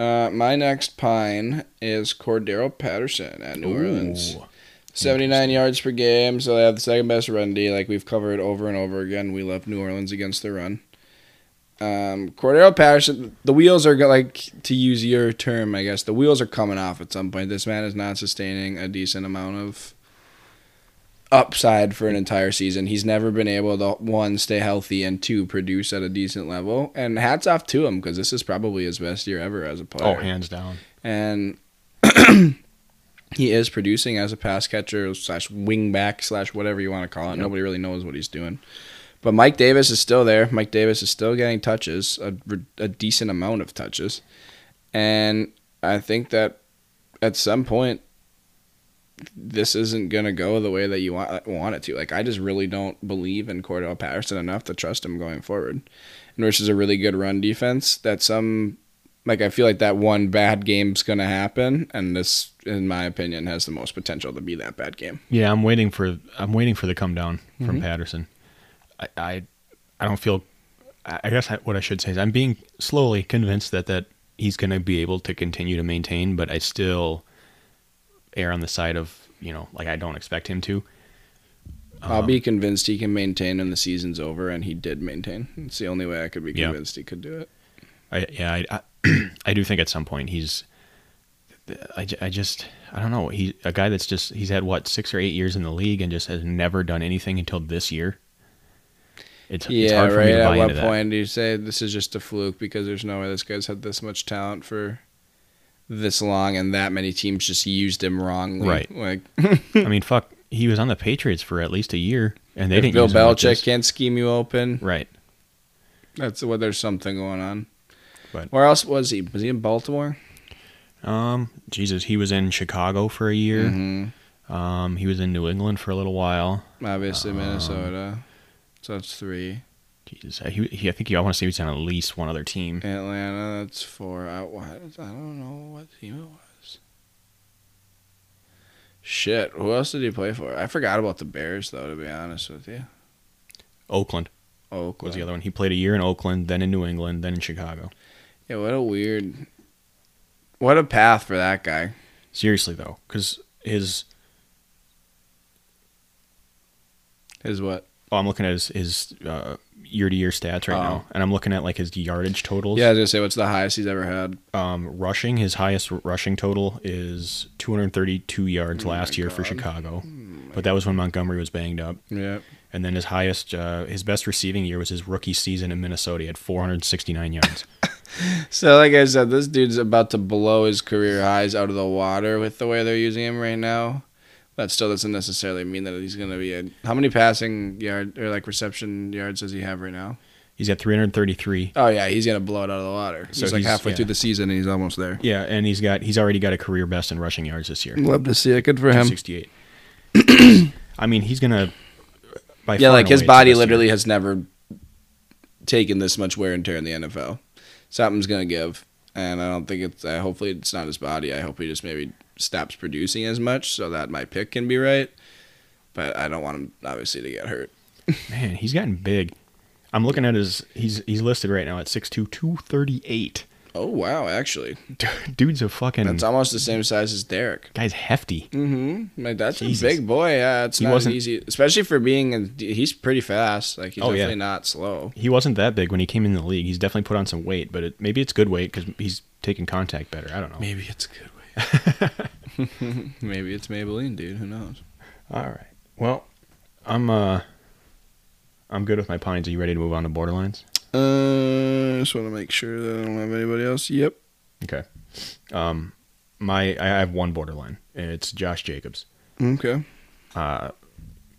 Uh, my next pine is Cordarrelle Patterson at New Orleans. 79 yards per game, so they have the second best run D, like we've covered over and over again. We love New Orleans against the run. Um, Cordarrelle Patterson, the wheels are like to use your term, I guess. The wheels are coming off at some point. This man is not sustaining a decent amount of upside for an entire season. He's never been able to one stay healthy and two produce at a decent level. And hats off to him because this is probably his best year ever as a player Oh, hands down. and he is producing as a pass catcher slash wing back slash whatever you want to call it. Yep. Nobody really knows what he's doing. But Mike Davis is still there. Mike Davis is still getting touches, a, a decent amount of touches. And I think that at some point, this isn't going to go the way that you want, want it to. Like, I just really don't believe in Cordarrelle Patterson enough to trust him going forward. And which is a really good run defense that some like I feel like that one bad game's gonna happen, and this, in my opinion, has the most potential to be that bad game. Yeah, I'm waiting for I'm waiting for the come down from Mhm. Patterson. I, I I don't feel. I I guess I, what I should say is I'm being slowly convinced that that he's going to be able to continue to maintain, but I still err on the side of you know like I don't expect him to. I'll Um, be convinced he can maintain when the season's over, and he did maintain. It's the only way I could be Yeah. convinced he could do it. I yeah I, I I do think at some point he's. I, I just I don't know he a guy that's just he's had what six or eight years in the league and just has never done anything until this year. It's, it's Yeah, hard for right. me to At what into that. point do you say this is just a fluke because there's no way this guy's had this much talent for this long, and that many teams just used him wrongly? Right. Like I mean, fuck, he was on the Patriots for at least a year, and they if didn't. Bill like Belichick this. can't scheme you open, right? that's what. There's something going on. But- where else was he? Was he in Baltimore? Um, Jesus, he was in Chicago for a year. Mm-hmm. Um, he was in New England for a little while. Obviously, Um, Minnesota. So that's three. Jesus, he, he I think he, I want to say he was on at least one other team. Atlanta, that's four. I, what, I don't know what team it was. Shit, who else did he play for? I forgot about the Bears, though, to be honest with you. Oakland Oakland. was the other one. He played a year in Oakland, then in New England, then in Chicago. Yeah, what a weird. What a path for that guy. Seriously though, because his His what? oh, I'm looking at his his uh, year-to-year stats right Oh. now, and I'm looking at like his yardage totals. Yeah, I was gonna say, what's the highest he's ever had? Um, rushing, his highest rushing total is 232 yards Oh last year for God. Chicago, but that was when Montgomery was banged up. Yeah. And then his highest, uh, his best receiving year was his rookie season in Minnesota. He had 469 yards. So, like I said, this dude's about to blow his career highs out of the water with the way they're using him right now. That still doesn't necessarily mean that he's going to be a. How many passing yard or like reception yards does he have right now? He's got 333. Oh yeah, he's going to blow it out of the water. So he's like he's- halfway yeah. through the season and he's almost there. Yeah, and he's got he's already got a career best in rushing yards this year. Love to see it. Good for him. 268. I mean, he's gonna. By Yeah, far like his body the best year. literally has never taken this much wear and tear in the NFL. Something's gonna give, and I don't think it's. Uh, hopefully, it's not his body. I hope he just maybe stops producing as much so that my pick can be right. But I don't want him obviously to get hurt. Man, he's gotten big. I'm looking at his. He's he's listed right now at 6'2", 238. Oh wow, actually, Dude's a fucking. that's almost the same size as Derrick. guy's hefty. Mm-hmm. Like, that's Jesus. a big boy. Yeah, it's He not wasn't- easy, especially for being. A, he's pretty fast. Like he's Oh, yeah. definitely not slow. He wasn't that big when he came in the league. He's definitely put on some weight, but it, maybe it's good weight because he's taking contact better. I don't know. Maybe it's good. Maybe it's Maybelline, dude. Who knows? All right. Well, I'm uh, I'm good with my pines. Are you ready to move on to borderlines? Uh, I just want to make sure that I don't have anybody else. Yep. Okay. Um, my I have one borderline. It's Josh Jacobs. Okay. Uh,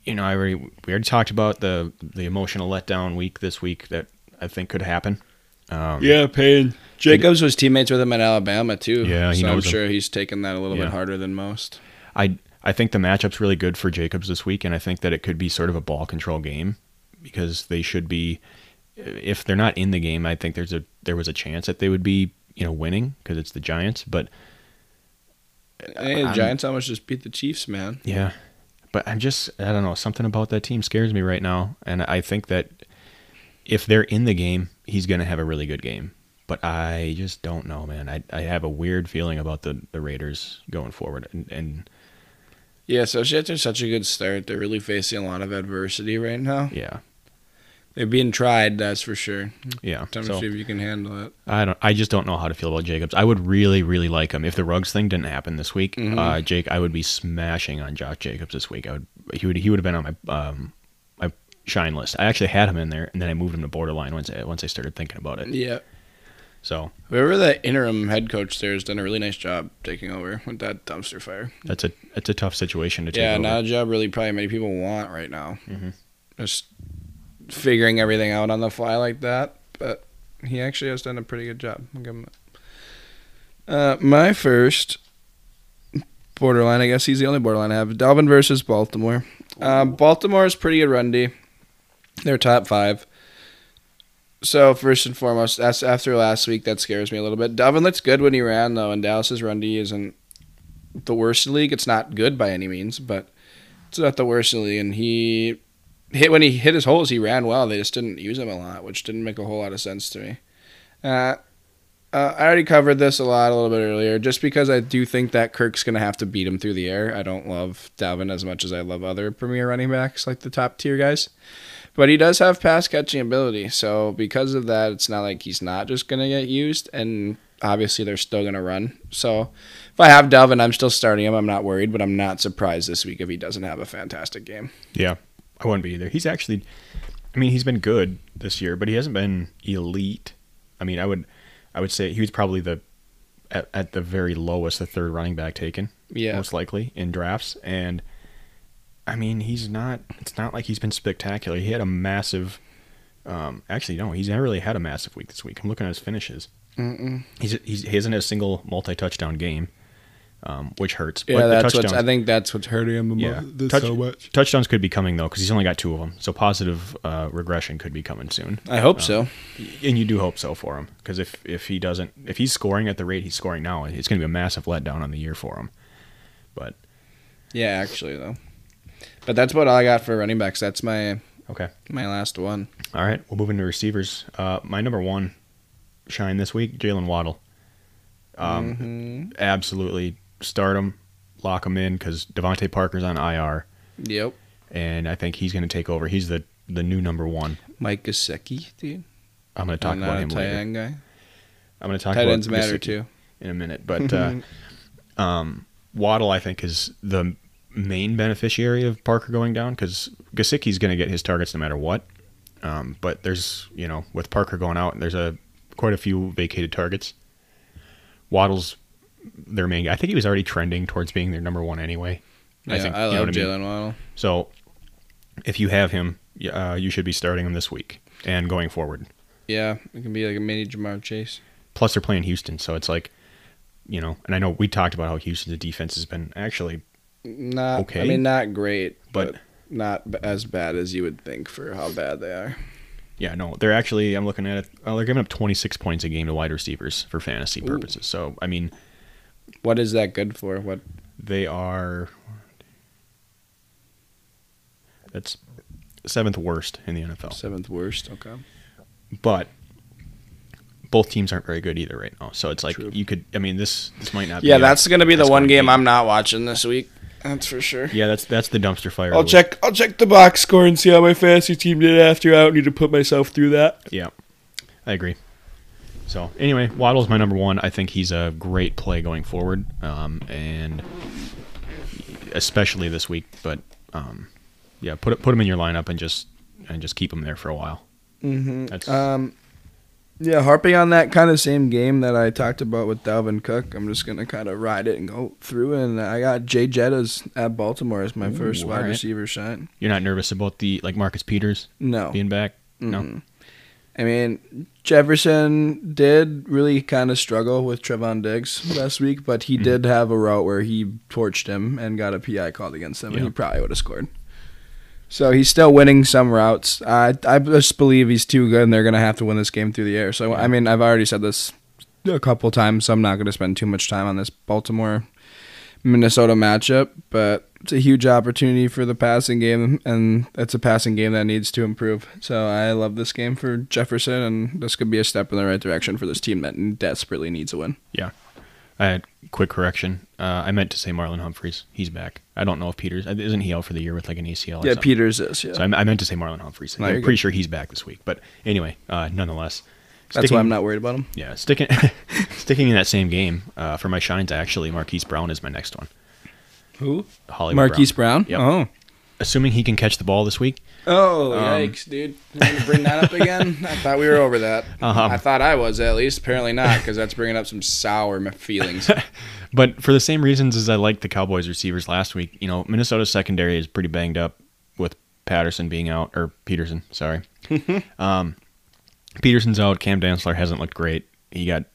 you know, I already we already talked about the the emotional letdown week this week that I think could happen. Um, Yeah, pain. Jacobs was teammates with him at Alabama too. Yeah, he so I'm knows him. sure he's taken that a little Yeah. bit harder than most. I I think the matchup's really good for Jacobs this week, and I think that it could be sort of a ball control game because they should be. If they're not in the game, I think there's a there was a chance that they would be you know winning because it's the Giants, but Hey, the Giants almost just beat the Chiefs, man. Yeah. But I'm just I don't know, something about that team scares me right now. And I think that if they're in the game, he's gonna have a really good game. But I just don't know, man. I I have a weird feeling about the, the Raiders going forward. And, and Yeah, especially after such a good start, they're really facing a lot of adversity right now. yeah. They're being tried, that's for sure. Yeah. Time So to see if you can handle it. I don't I just don't know how to feel about Jacobs. I would really, really like him. If the Ruggs thing didn't happen this week, Mhm. uh Jake I would be smashing on Josh Jacobs this week. I would he would he would have been on my um my shine list. I actually had him in there and then I moved him to borderline once I once I started thinking about it. Yeah. So Whoever the interim head coach there has done a really nice job taking over with that dumpster fire. that's a that's a tough situation to take. Over. Yeah, over. not a job really probably many people want right now. Mhm. Just figuring everything out on the fly like that. But he actually has done a pretty good job. I'll give him that. Uh, my first borderline, I guess he's the only borderline I have. Dalvin versus Baltimore. Uh, Baltimore is pretty good run D. They're top five. So first and foremost, that's after last week, that scares me a little bit. Dalvin looks good when he ran though, and Dallas's run D isn't the worst in the league. It's not good by any means, but it's not the worst in the league. And he hit when he hit his holes, he ran well. They just didn't use him a lot, which didn't make a whole lot of sense to me. Uh, uh, I already covered this a lot a little bit earlier, just because I do think that Kirk's going to have to beat him through the air. I don't love Dalvin as much as I love other premier running backs, like the top tier guys. But he does have pass catching ability, so because of that, it's not like he's not just going to get used. And obviously, they're still going to run. So if I have Dalvin, I'm still starting him. I'm not worried, but I'm not surprised this week if he doesn't have a fantastic game. Yeah, I wouldn't be either. He's actually, I mean, he's been good this year, but he hasn't been elite. I mean, I would, I would say he was probably the, at, at the very lowest, the third running back taken, Yeah. most likely in drafts. And I mean, he's not. It's not like he's been spectacular. He had a massive. Um, actually, no, he's never really had a massive week this week. I'm looking at his finishes. Mm-mm. He's, he's he hasn't had a single multi-touchdown game, um, which hurts. Yeah, But that's. I think that's what's hurting him. yeah, Touch- so much. touchdowns could be coming though because he's only got two of them. So positive uh, regression could be coming soon, I hope so. and you do hope so for him because if if he doesn't, if he's scoring at the rate he's scoring now, it's going to be a massive letdown on the year for him. But Yeah, actually though. But that's about all I got for running backs. That's my okay, my last one. all right, we'll move into receivers. Uh, my number one shine this week, Jalen Waddle. Um, Mhm. absolutely start him, lock him in because DeVante Parker's on IR, Yep. and I think he's going to take over. He's the the new number one. Mike Gesicki, dude. I'm going to talk I'm about him tight later. end guy. I'm going to talk Tight about ends matter too. in a minute. But uh, um, Waddle, I think, is the main beneficiary of Parker going down because Gesicki's going to get his targets no matter what. Um, but there's, you know, with Parker going out, there's a quite a few vacated targets. Waddle's their main. I think he was already trending towards being their number one anyway. Yeah, I, think, you know love I mean? Jalen Waddle. So if you have him, uh, you should be starting him this week and going forward. Yeah, it can be like a mini Ja'Marr Chase. Plus, they're playing Houston, so it's like, you know, and I know we talked about how Houston's defense has been actually Not. Okay. I mean, not great, But- but, not as bad as you would think for how bad they are. Yeah, no, they're actually. I'm looking at it. Oh, they're giving up 26 points a game to wide receivers for fantasy purposes. So, I mean, What is that good for? What? they are. That's seventh worst in the NFL. Seventh worst. Okay. But both teams aren't very good either right now. So it's like True. you could. I mean, this this might not. Yeah, be a- that's gonna be the one gonna game I'm not watching this week. That's for sure. Yeah, that's that's the dumpster fire. I'll of check. I'll check the box score and see how my fantasy team did after. I don't need to put myself through that. Yeah, I agree. So anyway, Waddle's my number one. I think he's a great play going forward, um, and especially this week. But um, yeah, put it- put him in your lineup and just and just keep him there for a while. Mm-hmm. That's Um, yeah, harping on that kind of same game that I talked about with Dalvin Cook, I'm just gonna kind of ride it and go through. And I got Jay Jettas at Baltimore as my Ooh, first wide alright. receiver shine. you're not nervous about the like Marcus Peters No, being back. No, Mm-mm. I mean, Jefferson did really kind of struggle with Trevon Diggs last week, but he Mhm. did have a route where he torched him and got a PI called against him, and he probably would have scored. So he's still winning some routes. I I just believe he's too good, and they're gonna have to win this game through the air. So I mean, I've already said this a couple times, so I'm not gonna spend too much time on this Baltimore Minnesota matchup, but it's a huge opportunity for the passing game, and it's a passing game that needs to improve. So I love this game for Jefferson, and this could be a step in the right direction for this team that desperately needs a win. yeah. I had quick correction. Uh, I meant to say Marlon Humphreys. He's back. I don't know if Peters isn't he out for the year with like an ACL. Or Yeah, something? Peters is. Yeah, So I, I meant to say Marlon Humphreys. No, I'm pretty good. sure he's back this week. But anyway, uh, nonetheless, that's why I'm not worried about him. Yeah, sticking sticking in that same game uh, for my shines. Actually, Marquise Brown is my next one. Who? Hollywood Marquise Brown. Yep. Oh, assuming he can catch the ball this week. Oh, Um, yikes, dude. You want to bring that up again? I thought we were over that. Um, I thought I was, at least. Apparently not, because that's bringing up some sour feelings. But for the same reasons as I liked the Cowboys receivers last week, you know, Minnesota's secondary is pretty banged up with Patterson being out or Peterson, sorry. um, Peterson's out. Cam Dantzler hasn't looked great. He got,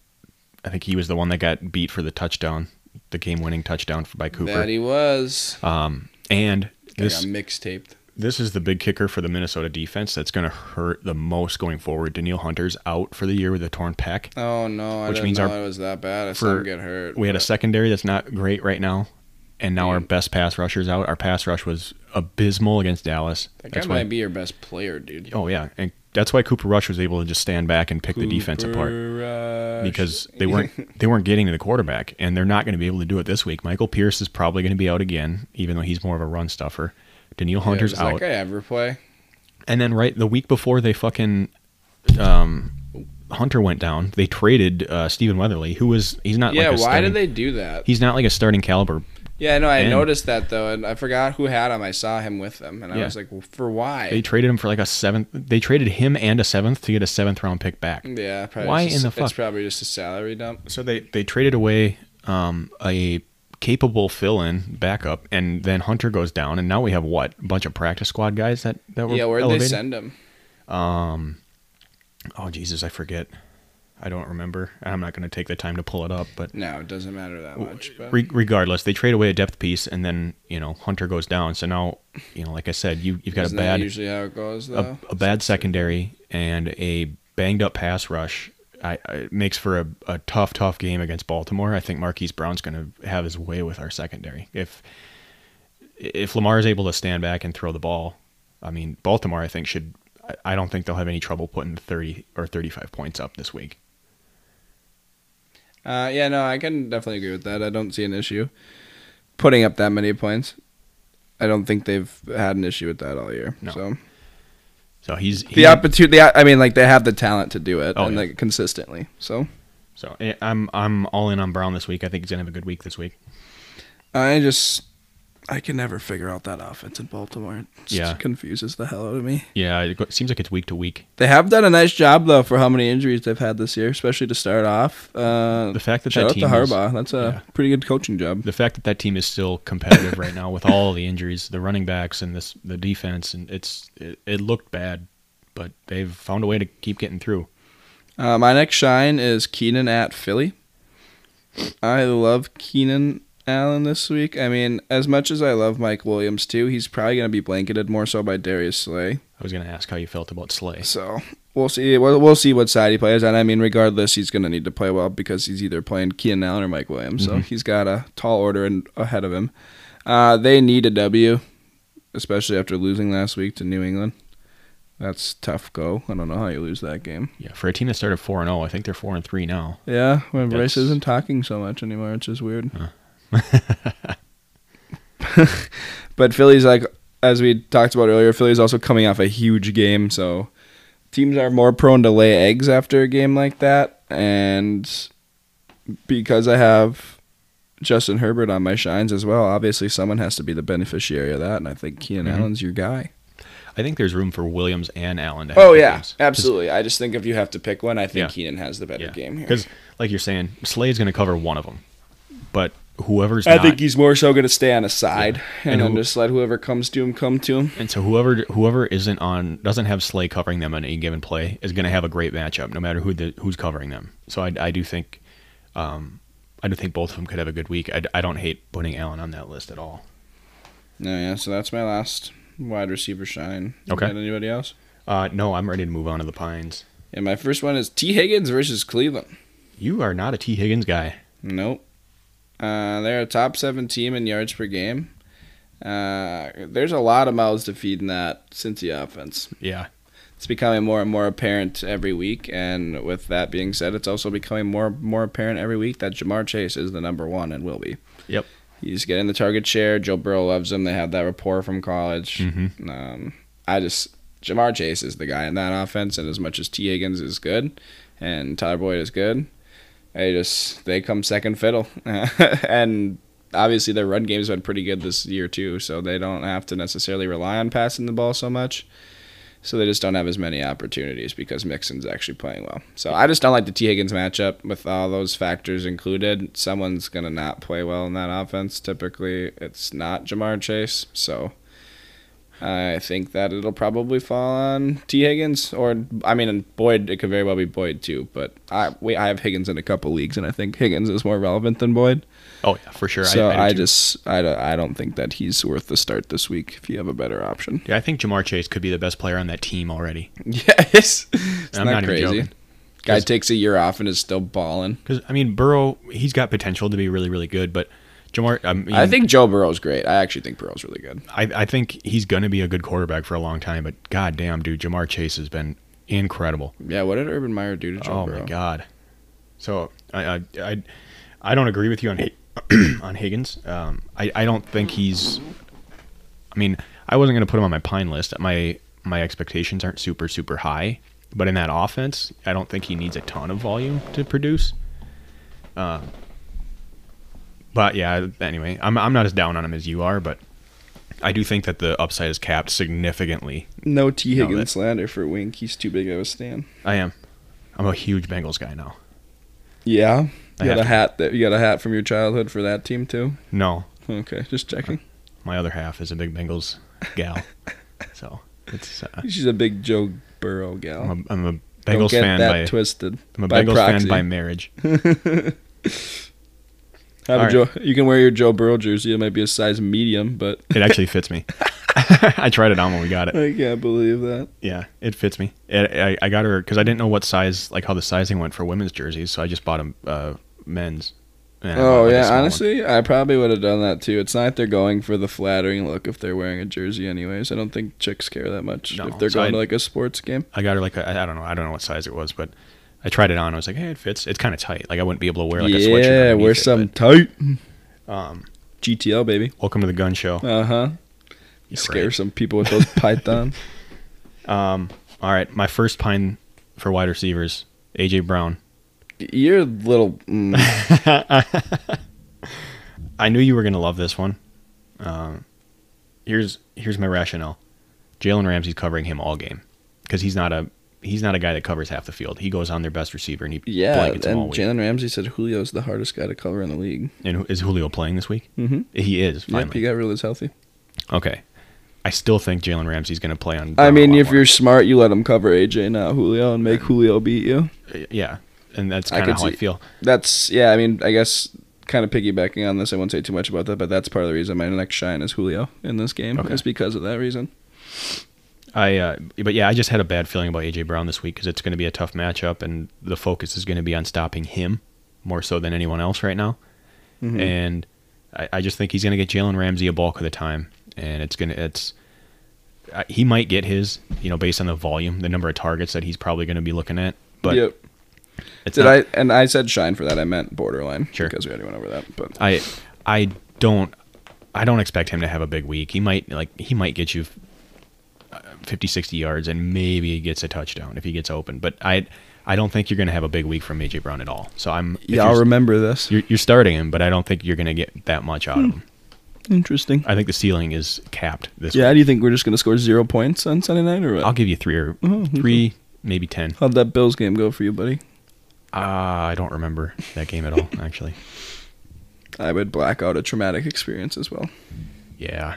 I think he was the one that got beat for the touchdown, the game-winning touchdown by Cooper. that he was. um, and this mixtaped. this is the big kicker for the Minnesota defense that's going to hurt the most going forward. Danielle Hunter's out for the year with a torn pec. Oh, no. I Which didn't means know our- it was that bad. I saw for- him get hurt. We had a secondary that's not great right now, and now our Mm. best pass rushers out. Our pass rush was abysmal against Dallas. That guy That's why. might be your best player, dude. Oh yeah, and that's why Cooper Rush was able to just stand back and pick the defense apart Rush. because they weren't they weren't getting to the quarterback, and they're not going to be able to do it this week. Michael Pierce is probably going to be out again, even though he's more of a run stuffer. Danielle Hunter's does out, that guy ever play? and then right the week before they fucking um, Hunter went down, they traded uh, Stephen Weatherly, who was he's not Yeah, like a why did they do that? He's not like a starting caliber Yeah, no, I And- noticed that though, and I forgot who had him. I saw him with them, and I Yeah. was like, well, for why? They traded him for like a seventh. They traded him and a seventh to get a seventh round pick back. yeah, probably Why just- in the fuck? It's probably just a salary dump. So they they traded away um, a capable fill in backup, and then Hunter goes down, and now we have what a bunch of practice squad guys that that were Yeah, where'd elevated? they send him? Um, oh Jesus, I forget. I don't remember. I'm not going to take the time to pull it up, but No, it doesn't matter that much. But re- regardless, they trade away a depth piece, and then you know Hunter goes down. So now you know, like I said, you you've got isn't a that bad usually how it goes a, though? a bad secondary and a banged up pass rush. I, I it makes for a, a tough, tough game against Baltimore. I think Marquise Brown's going to have his way with our secondary. If if Lamar is able to stand back and throw the ball, I mean Baltimore, I think should. I- I don't think they'll have any trouble putting thirty or thirty-five points up this week. Uh, yeah, no, I can definitely agree with that. I don't see an issue putting up that many points. I don't think they've had an issue with that all year. No. So So he's the opportunity, I mean, like they have the talent to do it Oh, and yeah. like consistently. So So eh, I'm I'm all in on Brown this week. I think he's gonna have a good week this week. I just I can never figure out that offense in Baltimore. It just Yeah. confuses the hell out of me. Yeah, it seems like it's week to week. They have done a nice job though for how many injuries they've had this year, especially to start off. Uh, The fact that shout that out to team is- That's a yeah. pretty good coaching job. the fact that that team is still competitive right now with all the injuries, the running backs and this the defense, and it's it, it looked bad, but they've found a way to keep getting through. Uh, my next shine is Keenan at Philly. I love Keenan Allen this week. I mean, as much as I love Mike Williams too, he's probably going to be blanketed more so by Darius Slay. I was gonna ask how you felt about Slay. So we'll see. We'll, we'll see what side he plays. And I mean, regardless, he's going to need to play well because he's either playing Keenan Allen or Mike Williams. So Mhm. he's got a tall order in, ahead of him. Uh, they need a W, especially after losing last week to New England. That's tough go. I don't know how you lose that game. Yeah, for a team that started four and zero, I think they're four and three now. Yeah, when Bryce isn't talking so much anymore, it's just weird. but Philly's like, as we talked about earlier, Philly's also coming off a huge game, so teams are more prone to lay eggs after a game like that. And because I have Justin Herbert on my shines as well, obviously someone has to be the beneficiary of that, and I think Keenan Mhm. Allen's your guy. I think there's room for Williams and Allen to have Oh yeah, games. absolutely. I just think if you have to pick one, I think Yeah. Keenan has the better Yeah, game here. because like you're saying, Slay's gonna cover one of them, but whoever's I not, think he's more so going to stay on his side And and, then who- just let whoever comes to him come to him. And so whoever whoever isn't on doesn't have Slay covering them on any given play is going to have a great matchup, no matter who the who's covering them. So I, I do think, um, I do think both of them could have a good week. I, I don't hate putting Allen on that list at all. No, yeah. So that's my last wide receiver shine. Okay. anybody else? Uh, no, I'm ready to move on to the Pines. And my first one is Tee Higgins versus Cleveland. You are not a Tee Higgins guy. Nope. Uh, they're a top seven team in yards per game. Uh, there's a lot of mouths to feed in that Cincy offense. Yeah, It's becoming more and more apparent every week, and with that being said, it's also becoming more more apparent every week that Ja'Marr Chase is the number one and will be. Yep. He's getting the target share. Joe Burrow loves him. They have that rapport from college. Mhm. Um, I just Ja'Marr Chase is the guy in that offense, and as much as Tee Higgins is good, and Tyler Boyd is good, they just they come second fiddle, and obviously their run game's been pretty good this year too, so they don't have to necessarily rely on passing the ball so much. So they just don't have as many opportunities because Mixon's actually playing well. So I just don't like the Tee Higgins matchup with all those factors included. Someone's gonna not play well in that offense. Typically, it's not Ja'Marr Chase. So I think that it'll probably fall on Tee Higgins or I mean Boyd. It could very well be Boyd too. But I we I have Higgins in a couple leagues, and I think Higgins is more relevant than Boyd. Oh yeah, for sure. So I, do too. just I don't, I don't think that he's worth the start this week if you have a better option. yeah, I think Ja'Marr Chase could be the best player on that team already. Yes, it's I'm not, not even crazy. Guy takes a year off and is still balling. Because I mean, Burrow, he's got potential to be really, really good, but Ja'Marr, I, mean, I think Joe Burrow's great. I actually think Burrow's really good. I, I think he's going to be a good quarterback for a long time. But goddamn, dude, Ja'Marr Chase has been incredible. Yeah, what did Urban Meyer do to Joe oh Burrow? my god. So I I I, I don't agree with you on on Higgins. Um, I I don't think he's. I mean, I wasn't going to put him on my pine list. My my expectations aren't super super high, but in that offense, I don't think he needs a ton of volume to produce. Uh, but yeah, anyway, I'm I'm not as down on him as you are, but I do think that the upside is capped significantly. No Tee Higgins slander for Wink. He's too big of a stand. I am. I'm a huge Bengals guy now. Yeah, I you got a to- hat that you got a hat from your childhood for that team too. No, Okay, just checking. my other half is a big Bengals gal. so it's uh, She's a big Joe Burrow gal. I'm, a, I'm a Don't Bengals get fan that by twisted. I'm a Bengals proxy. fan by marriage. Have a Joe, you can wear your Joe Burrow jersey. It might be a size medium, but It actually fits me. I tried it on when we got it. I can't believe that. Yeah, it fits me. It, I, I got her because I didn't know what size, like how the sizing went for women's jerseys, so I just bought them uh, men's. And Oh like, yeah, small one. honestly, I probably would have done that too. It's not like they're going for the flattering look if they're wearing a jersey, anyways. I don't think chicks care that much No, if they're so going I- to like a sports game. I got her like a, I I don't know, I don't know what size it was, but I tried it on. I was like, hey, it fits. It's kind of tight. Like I wouldn't be able to wear like a sweatshirt. yeah, wear it, some tight um, GTL baby. welcome to the gun show. Uh huh. Yeah, Scare right. some people with those pythons. Um, all right, my first pine for wide receivers, AJ Brown. You're a little. Mm, I knew you were gonna love this one. Um, here's here's my rationale. Jalen Ramsey's covering him all game because he's not a he's not a guy that covers half the field. He goes on their best receiver and he yeah, blankets him all and. Jalen Ramsey said Julio's the hardest guy to cover in the league. and is Julio playing this week? Mm-hmm. He is Yep, finally. he got really healthy. okay, I still think Jalen Ramsey's gonna play on. I mean, if more. you're smart, you let him cover AJ, not Julio, and make Julio beat you. yeah, and that's I kind of how I see- feel. That's yeah. I mean, I guess kind of piggybacking on this, I won't say too much about that, but that's part of the reason my next shine is Julio in this game. Okay. Is because of that reason. I, uh, but yeah, I just had a bad feeling about AJ Brown this week because it's going to be a tough matchup, and the focus is going to be on stopping him more so than anyone else right now. Mhm. And I, I just think he's going to get Jalen Ramsey a bulk of the time, and it's going to it's he might get his, you know, based on the volume, the number of targets that he's probably going to be looking at. But yep. it's Did not- I? And I said shine for that. I meant borderline. Sure. Because we already went over that. But I I don't I don't expect him to have a big week. He might like he might get you 50 60 yards and maybe he gets a touchdown if he gets open. But I I don't think you're going to have a big week from AJ Brown at all. So I'm yeah, I'll remember this. you're, you're starting him, but I don't think you're going to get that much out of him. Interesting. I think the ceiling is capped this Yeah. week. Do you think we're just gonna score zero points on Sunday night, or what? I'll give you 3 or Oh. 3 maybe 10. How'd that Bills game go for you, buddy? Uh, I don't remember that game at all actually. I would black out a traumatic experience as well. Yeah.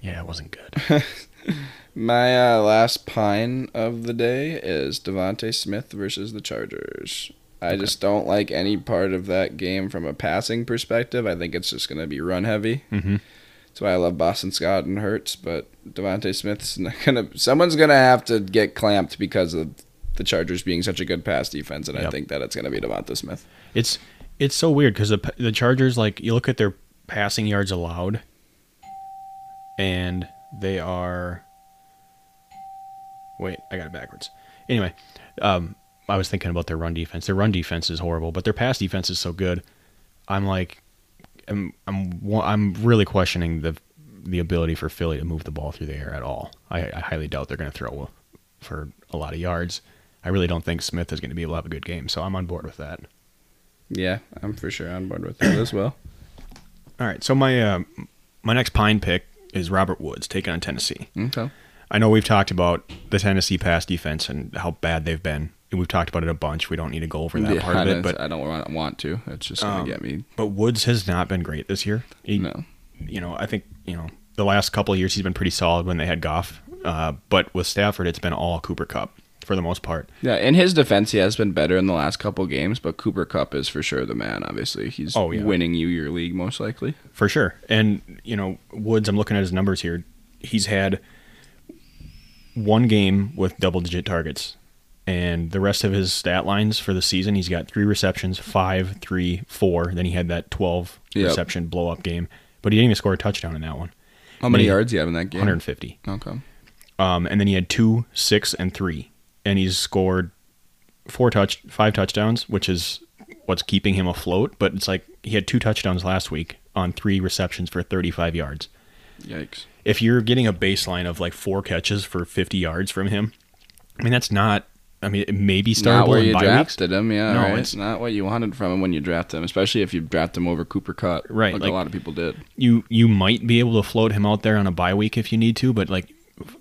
Yeah, it wasn't good. My uh, last pine of the day is DeVonta Smith versus the Chargers. I just don't like any part of that game from a passing perspective. I think it's just going to be run heavy. Mhm. That's why I love Boston Scott and Hurts, but DeVonta Smith's not gonna. Someone's gonna have to get clamped because of the Chargers being such a good pass defense, and I think that it's gonna be DeVonta Smith. It's it's so weird because the the Chargers like you look at their passing yards allowed, and they are. Wait, I got it backwards. Anyway, um, I was thinking about their run defense. Their run defense is horrible, but their pass defense is so good. I'm like, I'm I'm I'm really questioning the the ability for Philly to move the ball through the air at all. I, I highly doubt they're going to throw for a lot of yards. I really don't think Smith is going to be able to have a good game, so I'm on board with that. Yeah, I'm for sure on board with that as well. All right. So my uh, my next pine pick is Robert Woods taking on Tennessee. Okay. I know we've talked about the Tennessee pass defense and how bad they've been. And we've talked about it a bunch. We don't need to go over that Yeah, part of it, but I don't want- want to. It's just gonna Um, get me. but Woods has not been great this year. He, No. you know, I think you know the last couple of years he's been pretty solid when they had Goff, uh, but with Stafford it's been all Cooper Kupp for the most part. Yeah, in his defense, he has been better in the last couple games, but Cooper Kupp is for sure the man. Obviously, he's Oh, yeah. winning you your league most likely. For sure. And, you know, Woods, I'm looking at his numbers here. He's had one game with double digit targets. And the rest of his stat lines for the season, he's got three receptions, five, three, four. Then he had that 12 Yep. reception blow up game. But he didn't even score a touchdown in that one. How many Maybe yards do you have in that game? 150. Okay. Um, and then he had two, six, and three. And he's scored four touch, five touchdowns, which is what's keeping him afloat. But it's like he had two touchdowns last week on three receptions for 35 yards. Yikes. if you're getting a baseline of like four catches for 50 yards from him, I mean that's not. I mean it may be Not where you bye weeks. drafted him, yeah. No, right? it's- not what you wanted from him when you draft him, especially if you draft him over Cooper Kupp. Right, Like, like- a lot of people did. You you might be able to float him out there on a bye week if you need to, but like,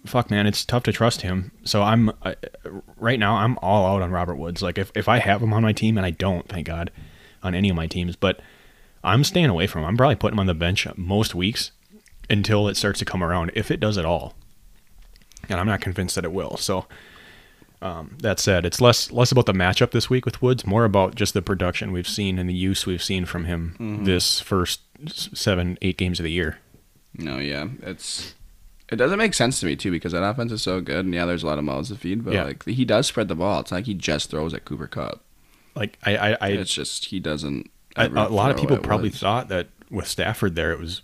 fuck man, it's tough to trust him. So I'm I, right now I'm all out on Robert Woods. Like if if I have him on my team, and I don't, thank God, on any of my teams, but I'm staying away from him. I'm probably putting him on the bench most weeks until it starts to come around, if it does at all. And I'm not convinced that it will. So um, that said, it's less less about the matchup this week with Woods, more about just the production we've seen and the use we've seen from him this first seven, eight games of the year. No, yeah. It's it doesn't make sense to me too because that offense is so good and yeah, there's a lot of mouths to feed, but Yeah. like he does spread the ball. It's not like he just throws at Cooper Kupp. Like I, I, I it's just he doesn't a, lot of people probably Woods. thought that with Stafford there, it was.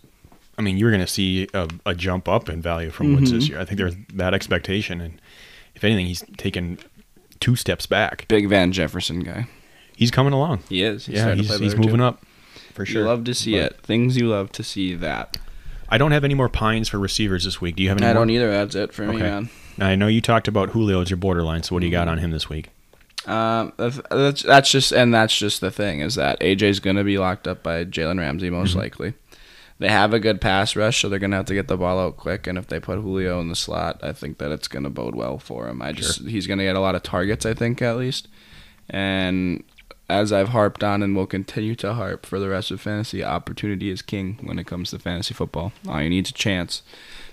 I mean, you were going to see a, a jump up in value from Woods Mm-hmm. this year. I think there's that expectation, and if anything, he's taken two steps back. big Van Jefferson guy. He's coming along. He is. He's yeah, he's, he's moving too. up for sure. You love to see But it. Things you love to see that. I don't have any more pines for receivers this week. Do you have any? I more? don't either. That's it for me, Okay. man. Now, I know you talked about Julio as your borderline. So what do you Mm-hmm. got on him this week? Um, that's, that's that's just and that's just the thing is that AJ's gonna be locked up by Jalen Ramsey most Mm-hmm. likely. They have a good pass rush, so they're gonna have to get the ball out quick. And if they put Julio in the slot, I think that it's gonna bode well for him. I just he's gonna get a lot of targets, I think at least. And as I've harped on and will continue to harp for the rest of fantasy, opportunity is king when it comes to fantasy football. All you need is a chance.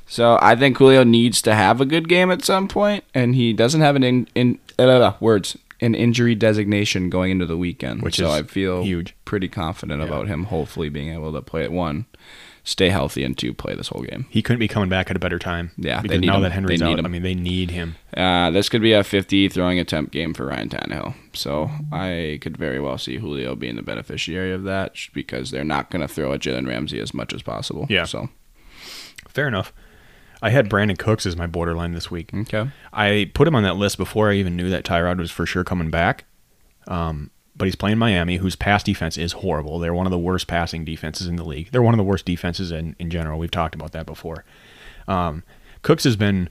So I think Julio needs to have a good game at some point, and he doesn't have an in, in uh, words an injury designation going into the weekend, Which so is I feel huge. pretty confident Yeah. about him. Hopefully, being able to play at one, stay healthy, and to play this whole game. He couldn't be coming back at a better time. Yeah, they because need now him. that Henry's out, him. I mean, they need him. Uh, this could be a 50 throwing attempt game for Ryan Tannehill. So I could very well see Julio being the beneficiary of that because they're not going to throw at Jalen Ramsey as much as possible. Yeah. So, Fair enough. I had Brandin Cooks as my borderline this week. okay. I put him on that list before I even knew that Tyrod was for sure coming back. Um, but he's playing Miami, whose pass defense is horrible. They're one of the worst passing defenses in the league. They're one of the worst defenses in, in general. We've talked about that before. Um, Cooks has been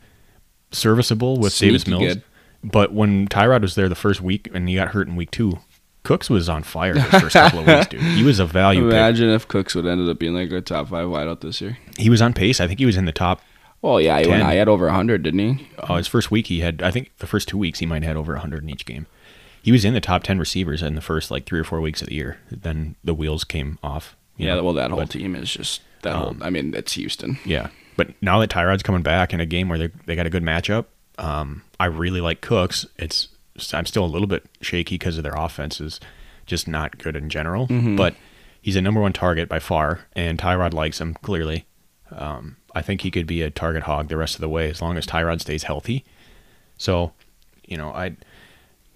serviceable with Davis Sneaky Mills, good. but when Tyrod was there the first week and he got hurt in week two, Cooks was on fire the first couple of weeks, dude. He was a value pick. Imagine if Cooks would ended up being like a top five wideout this year. He was on pace. I think he was in the top. Well, yeah, he, went, 10. I had over 100, didn't he? Uh, his first week, he had. I think the first two weeks he might have had over 100 in each game. He was in the top 10 receivers in the first like three or four weeks of the year. Then the wheels came off. Yeah, know, well, that whole but- team is just that whole. Um, I mean, it's Houston. Yeah, but now that Tyrod's coming back in a game where they they got a good matchup, um, I really like Cooks. It's I'm still a little bit shaky because of their offense is just not good in general. But he's a number one target by far, and Tyrod likes him clearly. Um, I think he could be a target hog the rest of the way as long as Tyrod stays healthy. So, you know, I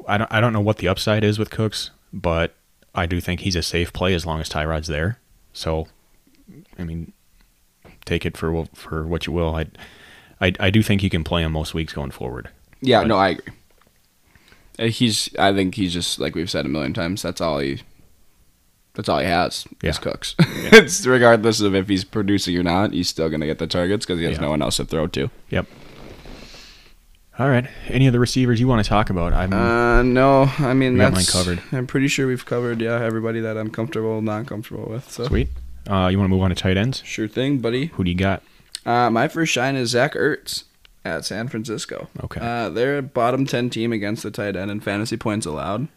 I don't I don't know what the upside is with Cooks, but I do think he's a safe play as long as Tyrod's there. So, I mean, take it for for what you will. I, I, I do think he can play him most weeks going forward. Yeah, But- no, I agree. Uh, He's. I think he's just like we've said a million times. That's all he. That's all he has. Yeah. Is Cooks. it's regardless of if he's producing or not. He's still gonna get the targets because he has Yeah. no one else to throw to. Yep. All right. Any other receivers you want to talk about? I'm Uh, no, I mean We got mine that's covered. I'm pretty sure we've covered yeah everybody that I'm comfortable, not comfortable with. So sweet. Uh, you want to move on to tight ends? Sure thing, buddy. Who do you got? Uh, my first shine is Zach Ertz at San Francisco. Okay. Uh, they're a bottom 10 team against the tight end in fantasy points allowed,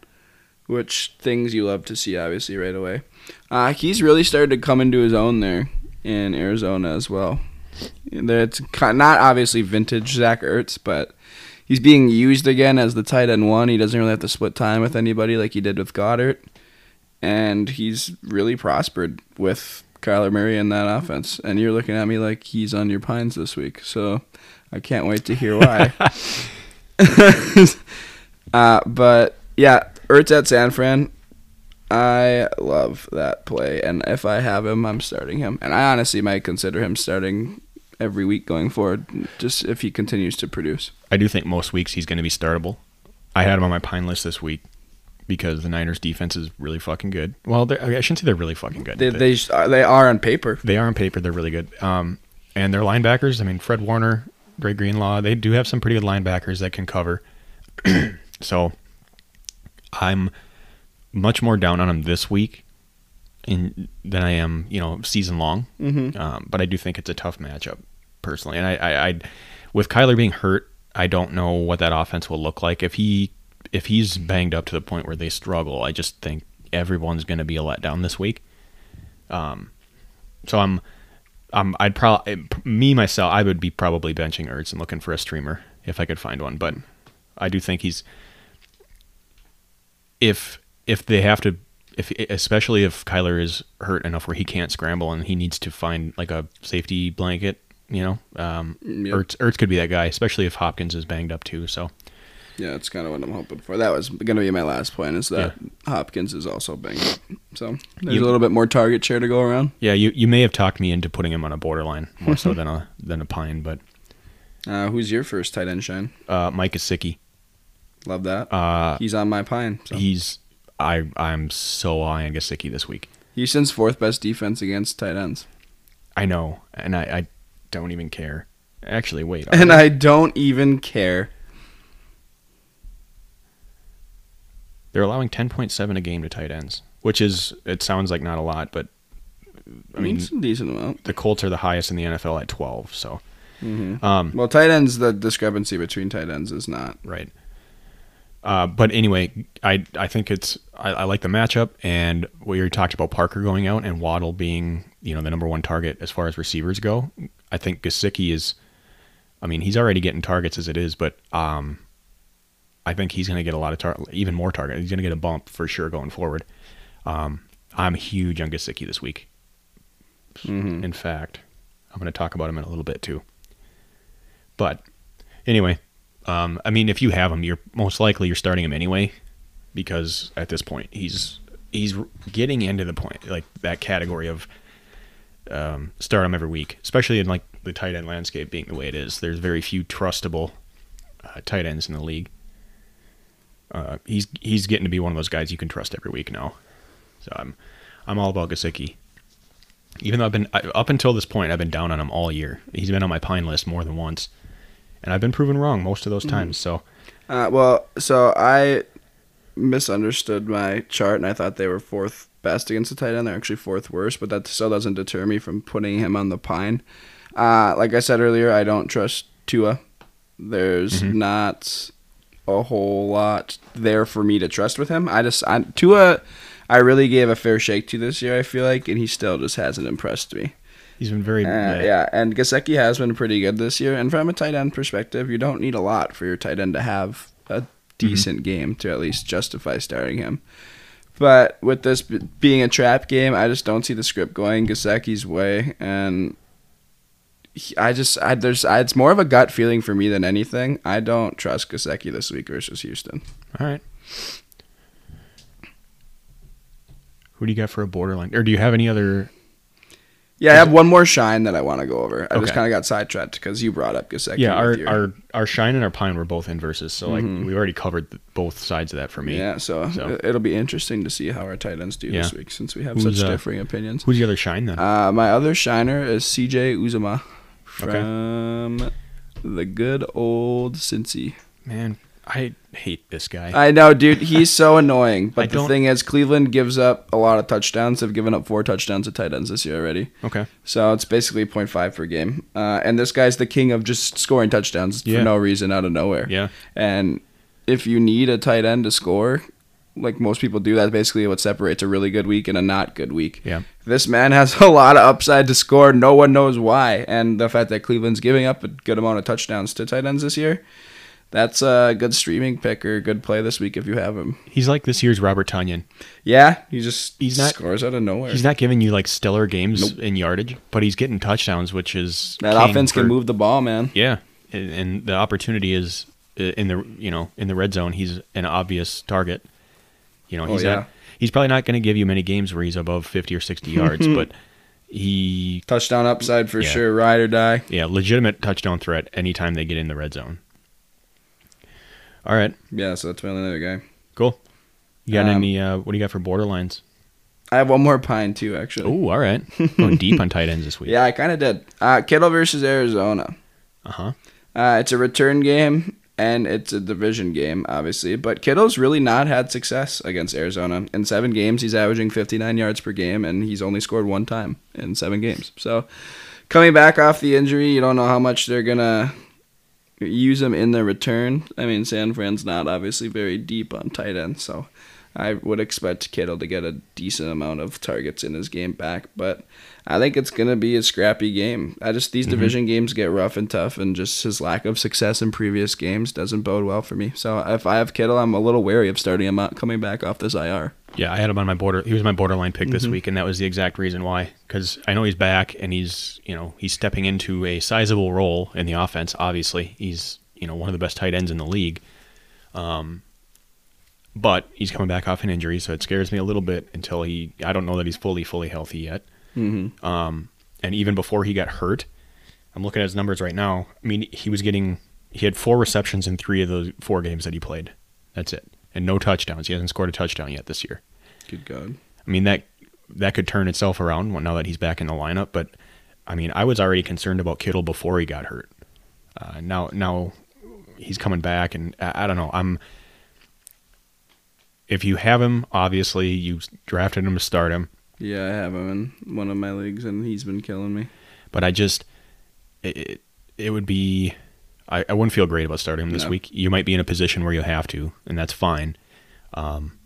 which things you love to see, obviously, right away. Uh, he's really started to come into his own there in Arizona as well. It's not obviously vintage Zach Ertz, but he's being used again as the tight end one. He doesn't really have to split time with anybody like he did with Goddard. And he's really prospered with Kyler Murray in that offense. And you're looking at me like he's on your pines this week. So I can't wait to hear why. uh, but yeah, Ertz at San Fran. I love that play, and if I have him, I'm starting him. And I honestly might consider him starting every week going forward, just if he continues to produce. I do think most weeks he's going to be startable. I had him on my pine list this week because the Niners' defense is really fucking good. Well, I shouldn't say they're really fucking good. They they, just- uh, they are on paper. They are on paper. They're really good. Um, and their linebackers. I mean, Fred Warner, Greg Greenlaw. They do have some pretty good linebackers that can cover. so, I'm much more down on him this week, in than I am, you know, season long. Mm-hmm. Um, but I do think it's a tough matchup, personally. And I, I, I, with Kyler being hurt, I don't know what that offense will look like if he, if he's banged up to the point where they struggle. I just think everyone's going to be a letdown this week. Um, so I'm, I'm I'd probably me myself, I would be probably benching Ertz and looking for a streamer if I could find one. But I do think he's if if they have to if especially if Kyler is hurt enough where he can't scramble and he needs to find like a safety blanket, you know, um, Yep. Ertz, Ertz could be that guy, especially if Hopkins is banged up too. So Yeah, that's kind of what I'm hoping for. That was going to be my last point is that Hopkins is also banged up. So there's You- a little bit more target share to go around. yeah, you you may have talked me into putting him on a borderline more so than a than a pine, but Uh, who's your first tight end shine? uh, Mike Gesicki, Love that. uh, He's on my pine. So. he's I I'm so high on Gesicki this week. Houston's fourth best defense against tight ends. I know, and I, I don't even care. Actually, wait. And? I don't even care. they're allowing 10.7 a game to tight ends, which is it sounds like not a lot, but I mean it's a decent amount. the Colts are the highest in the NFL at 12. So, hmm um, Well, tight ends, the discrepancy between tight ends is not. right. Uh, but anyway, I I think it's I, I like the matchup, and we already talked about Parker going out and Waddle being you know the number one target as far as receivers go. I think Gesicki is, I mean he's already getting targets as it is, but um, I think he's going to get a lot of tar- even more target. He's going to get a bump for sure going forward. Um, I'm huge on Gesicki this week. Mhm. In fact, I'm going to talk about him in a little bit too. But anyway, um, I mean, if you have him, you're most likely you're starting him anyway, because at this point he's he's getting into the point like that category of um, start him every week, especially in like the tight end landscape being the way it is. There's very few trustable uh, tight ends in the league. Uh, he's he's getting to be one of those guys you can trust every week now. So I'm I'm all about Gesicki. Even though I've been I, up until this point, I've been down on him all year. He's been on my pine list more than once, and I've been proven wrong most of those times. So Uh, well, so I misunderstood my chart, and I thought they were fourth best against the tight end. They're actually fourth worst, but that still doesn't deter me from putting him on the pine. Uh, like I said earlier, I don't trust Tua. There's Mhm. not a whole lot there for me to trust with him. I just I, Tua, I really gave a fair shake to this year. I feel like, and he still just hasn't impressed me. he's been very Uh, uh, yeah, and Gesicki has been pretty good this year. And from a tight end perspective, you don't need a lot for your tight end to have a decent game to at least justify starting him. But with this b- being a trap game, I just don't see the script going Gesicki's way, and he- I just I there's I, it's more of a gut feeling for me than anything. I don't trust Gesicki this week versus Houston. All right. Who do you got for a borderline? Or do you have any other? Yeah, I have one more shine that I want to go over. I just kind of got sidetracked because you brought up Gesicki. yeah, our, your- our our shine and our pine were both inverses, so like Mhm. we already covered th- both sides of that for me. Yeah, so, So- it- it'll be interesting to see how our tight ends do this week since we have Who's, such uh, differing opinions. Who's the other shine then? Uh, my other shiner is CJ Uzomah Okay. from the good old Cincy. Man, I hate this guy. I know, dude. He's so annoying. I But the don't- thing is, Cleveland gives up a lot of touchdowns. They've given up four touchdowns to tight ends this year already. okay. So it's basically 0.5 per game. Uh, and this guy's the king of just scoring touchdowns Yeah. for no reason out of nowhere. Yeah. And if you need a tight end to score, like most people do, that's basically what separates a really good week and a not good week. Yeah. This man has a lot of upside to score. No one knows why. And the fact that Cleveland's giving up a good amount of touchdowns to tight ends this year, that's a good streaming pick or good play this week if you have him. He's like this year's Robert Tonyan. Yeah, he just He's not- scores out of nowhere. He's not giving you like stellar games Nope. in yardage, but he's getting touchdowns, which is that offense can move the ball, man. Yeah, and, and the opportunity is uh, in the you know in the red zone. He's an obvious target. You know, Oh, he's yeah. not, he's probably not going to give you many games where he's above fifty or sixty yards, but he Touchdown upside for Yeah. sure, ride or die. yeah legitimate touchdown threat anytime they get in the red zone. All right, Yeah, so that's my only other guy. cool. You got Um, any? Uh, what do you got for borderlines? I have one more pine too, actually. Oh, all right. Going deep on tight ends this week. Yeah, I kind of did. Uh, Kittle versus Arizona. Uh huh. Uh, it's a return game and it's a division game, obviously. But Kittle's really not had success against Arizona. In seven games, he's averaging 59 yards per game, and he's only scored one time in seven games. So, coming back off the injury, you don't know how much they're gonna use him in the return. I mean, San Fran's not obviously very deep on tight end, so I would expect Kittle to get a decent amount of targets in his game back, but I think it's gonna be a scrappy game. I just these division games get rough and tough, and just his lack of success in previous games doesn't bode well for me. So if I have Kittle, I'm a little wary of starting him out coming back off this IR. Yeah, I had him on my border. He was my borderline pick Mm-hmm. this week, and that was the exact reason why. Because I know he's back, and he's you know he's stepping into a sizable role in the offense. Obviously, he's you know one of the best tight ends in the league. Um, but he's coming back off an injury, so it scares me a little bit until he. I don't know that he's fully fully healthy yet. Mm-hmm. Um, and even before he got hurt, I'm looking at his numbers right now. I mean, he was getting he had four receptions in three of those four games that he played. That's it, and no touchdowns. He hasn't scored a touchdown yet this year. Good God. I mean that that could turn itself around now that he's back in the lineup. But I mean, I was already concerned about Kittle before he got hurt. Uh, now now he's coming back, and I, I don't know. I'm if you have him, obviously you drafted him to start him. Yeah, I have him in one of my leagues, and he's been killing me. But I just it it, would be I, I wouldn't feel great about starting him this No. week. You might be in a position where you have to, and that's fine. Um,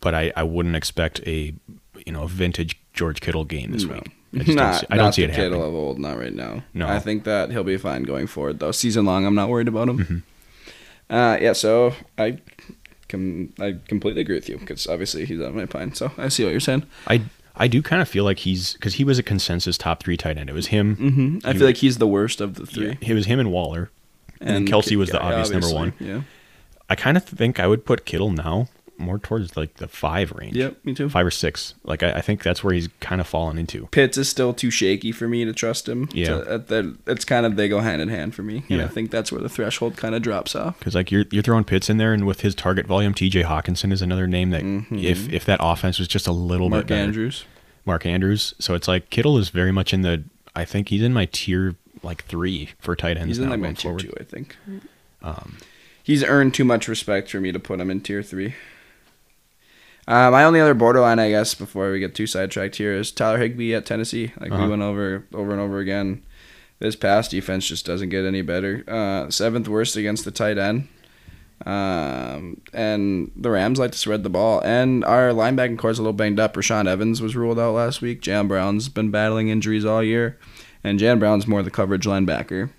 but I, I wouldn't expect a you know a vintage George Kittle game this No. week. I just don't see, I don't not see it Kittle happening. of old, not right now. No. I think that he'll be fine going forward, though. Season long, I'm not worried about him. Mm-hmm. Uh, yeah, so I com- I completely agree with you because obviously he's on my pine. So I see what you're saying. I I do kind of feel like he's because he was a consensus top three tight end. It was him. Mm-hmm. I He- feel like he's the worst of the three. Yeah, it was him and Waller. And, Kelce was the yeah, obvious number one. Yeah. I kind of think I would put Kittle now more towards like the five range. Yep, me too. Five or six. Like I, I think that's where he's kind of fallen into. Pitts is still too shaky for me to trust him. Yeah. To- uh, that- it's kind of they go hand in hand for me. And Yeah. I think that's where the threshold kind of drops off. Because like you're you're throwing Pitts in there, and with his target volume, T.J. Hockenson is another name that if if that offense was just a little Mm-hmm. Mark bit better, Andrews. Mark Andrews. So it's like Kittle is very much in the. I think he's in my tier like three for tight ends. He's in now like my tier forward. two, I think. Um, He's earned too much respect for me to put him in tier three. Uh, my only other borderline, I guess, before we get too sidetracked here, is Tyler Higbee at Tennessee. Like Uh-huh. we went over over and over again. This pass defense just doesn't get any better. Uh, seventh worst against the tight end. Um, and the Rams like to spread the ball. And our linebacking core is a little banged up. Rashaan Evans was ruled out last week. Jayon Brown's been battling injuries all year. And Jayon Brown's more the coverage linebacker.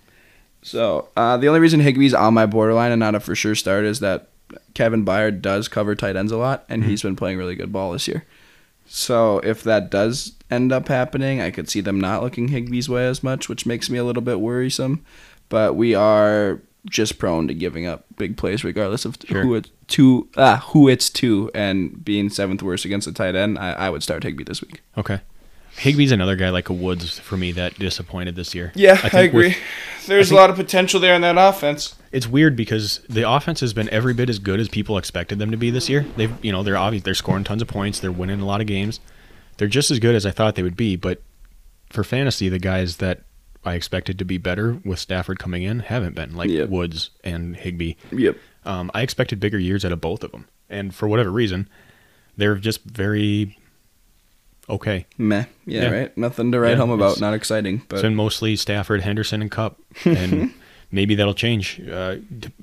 So uh, the only reason Higbee's on my borderline and not a for sure start is that Kevin Byard does cover tight ends a lot, and he's been playing really good ball this year. So if that does end up happening, I could see them not looking Higbee's way as much, which makes me a little bit worrisome. But we are just prone to giving up big plays, regardless of Sure. who it's to. Ah, who it's to, and being seventh worst against the tight end, I, I would start Higbee this week. okay. Higbee's another guy like a Woods for me that disappointed this year. Yeah, I, think with- agree. There's think- a lot of potential there in that offense. It's weird because the offense has been every bit as good as people expected them to be this year. They've, you know, they're obvious they're scoring tons of points, they're winning a lot of games. They're just as good as I thought they would be, but for fantasy, the guys that I expected to be better with Stafford coming in haven't been like Yep. Woods and Higbee. Yep. Um, I expected bigger years out of both of them, and for whatever reason, they're just very okay. Meh. Yeah, Yeah. right. Nothing to write Yeah, home about. Not exciting. But it's been mostly Stafford, Henderson, and Kupp, and maybe that'll change, uh,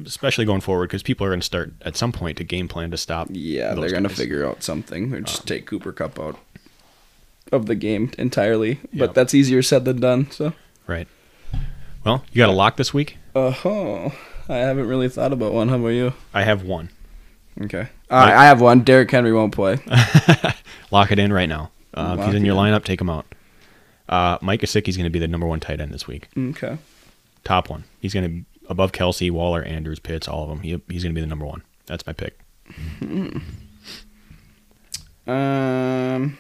especially going forward because people are going to start at some point to game plan to stop. yeah, they're gonna figure out something or just take Cooper Kupp out of the game entirely. Yep. But that's easier said than done. So. Right. Well, you got a lock this week. Uh huh. I haven't really thought about one. How about you? I have one. Okay. I have one. Derrick Henry won't play. Lock it in right now. Uh, if he's in your in. lineup, take him out. Uh, Mike Gesicki's going to be the number one tight end this week. Okay. Top one. He's going to be above Kelce, Waller, Andrews, Pitts, all of them. He, he's going to be the number one. That's my pick. Um.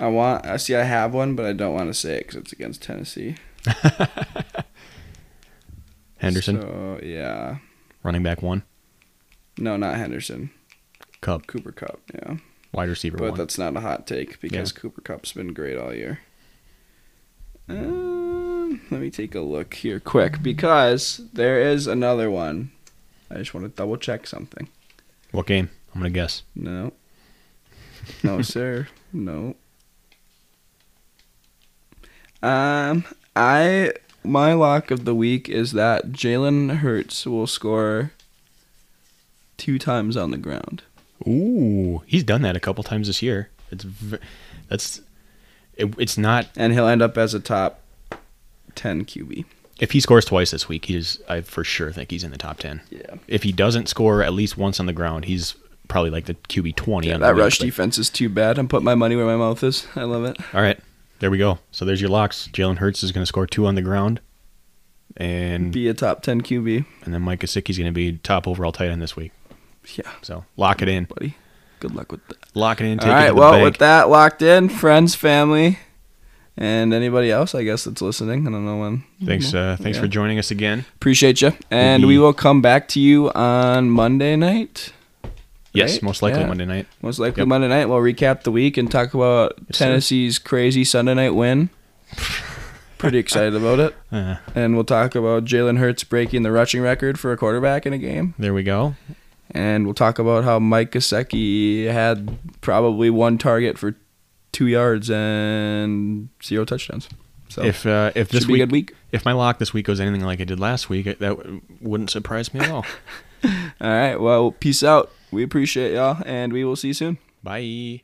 I want. I see. I have one, but I don't want to say it because it's against Tennessee. Henderson, So yeah. running back one. No, not Henderson. Kupp, Cooper Kupp. Yeah. wide receiver But one. that's not a hot take because Yeah. Cooper Kupp's been great all year. Um, let me take a look here quick because there is another one. I just want to double check something. What game? I'm going to guess. No. No, sir. No. Um, I my lock of the week is that Jalen Hurts will score two times on the ground. Ooh, he's done that a couple times this year. It's v- that's it, it's not and he'll end up as a top 10 QB. if he scores twice this week, he's I for sure think he's in the top 10. Yeah. If he doesn't score at least once on the ground, he's probably like the QB 20 Yeah, on the that week, rush but- defense is too bad. I'm putting my money where my mouth is. I love it. All right. There we go. So there's your locks. Jalen Hurts is going to score two on the ground, and Be a top 10 QB. and then Mike Gesicki's going to be top overall tight end this week. Yeah, So lock it in. buddy. Good luck with that. Lock it in. Take All it right, well, bank. with that locked in, friends, family, and anybody else, I guess, that's listening. I don't know when. Thanks. Uh, thanks Yeah. for joining us again. Appreciate you. And we will come back to you on Monday night. Yes, Right? most likely Yeah. Monday night. Most likely Yep. Monday night. We'll recap the week and talk about Yes, sir. Tennessee's crazy Sunday night win. Pretty excited about it. Uh, And we'll talk about Jalen Hurts breaking the rushing record for a quarterback in a game. there we go. And we'll talk about how Mike Gesicki had probably one target for two yards and zero touchdowns. So If uh, if this should be a week, week. if my lock this week goes anything like it did last week, that w- wouldn't surprise me at all. All right. Well, peace out. We appreciate y'all, and we will see you soon. Bye.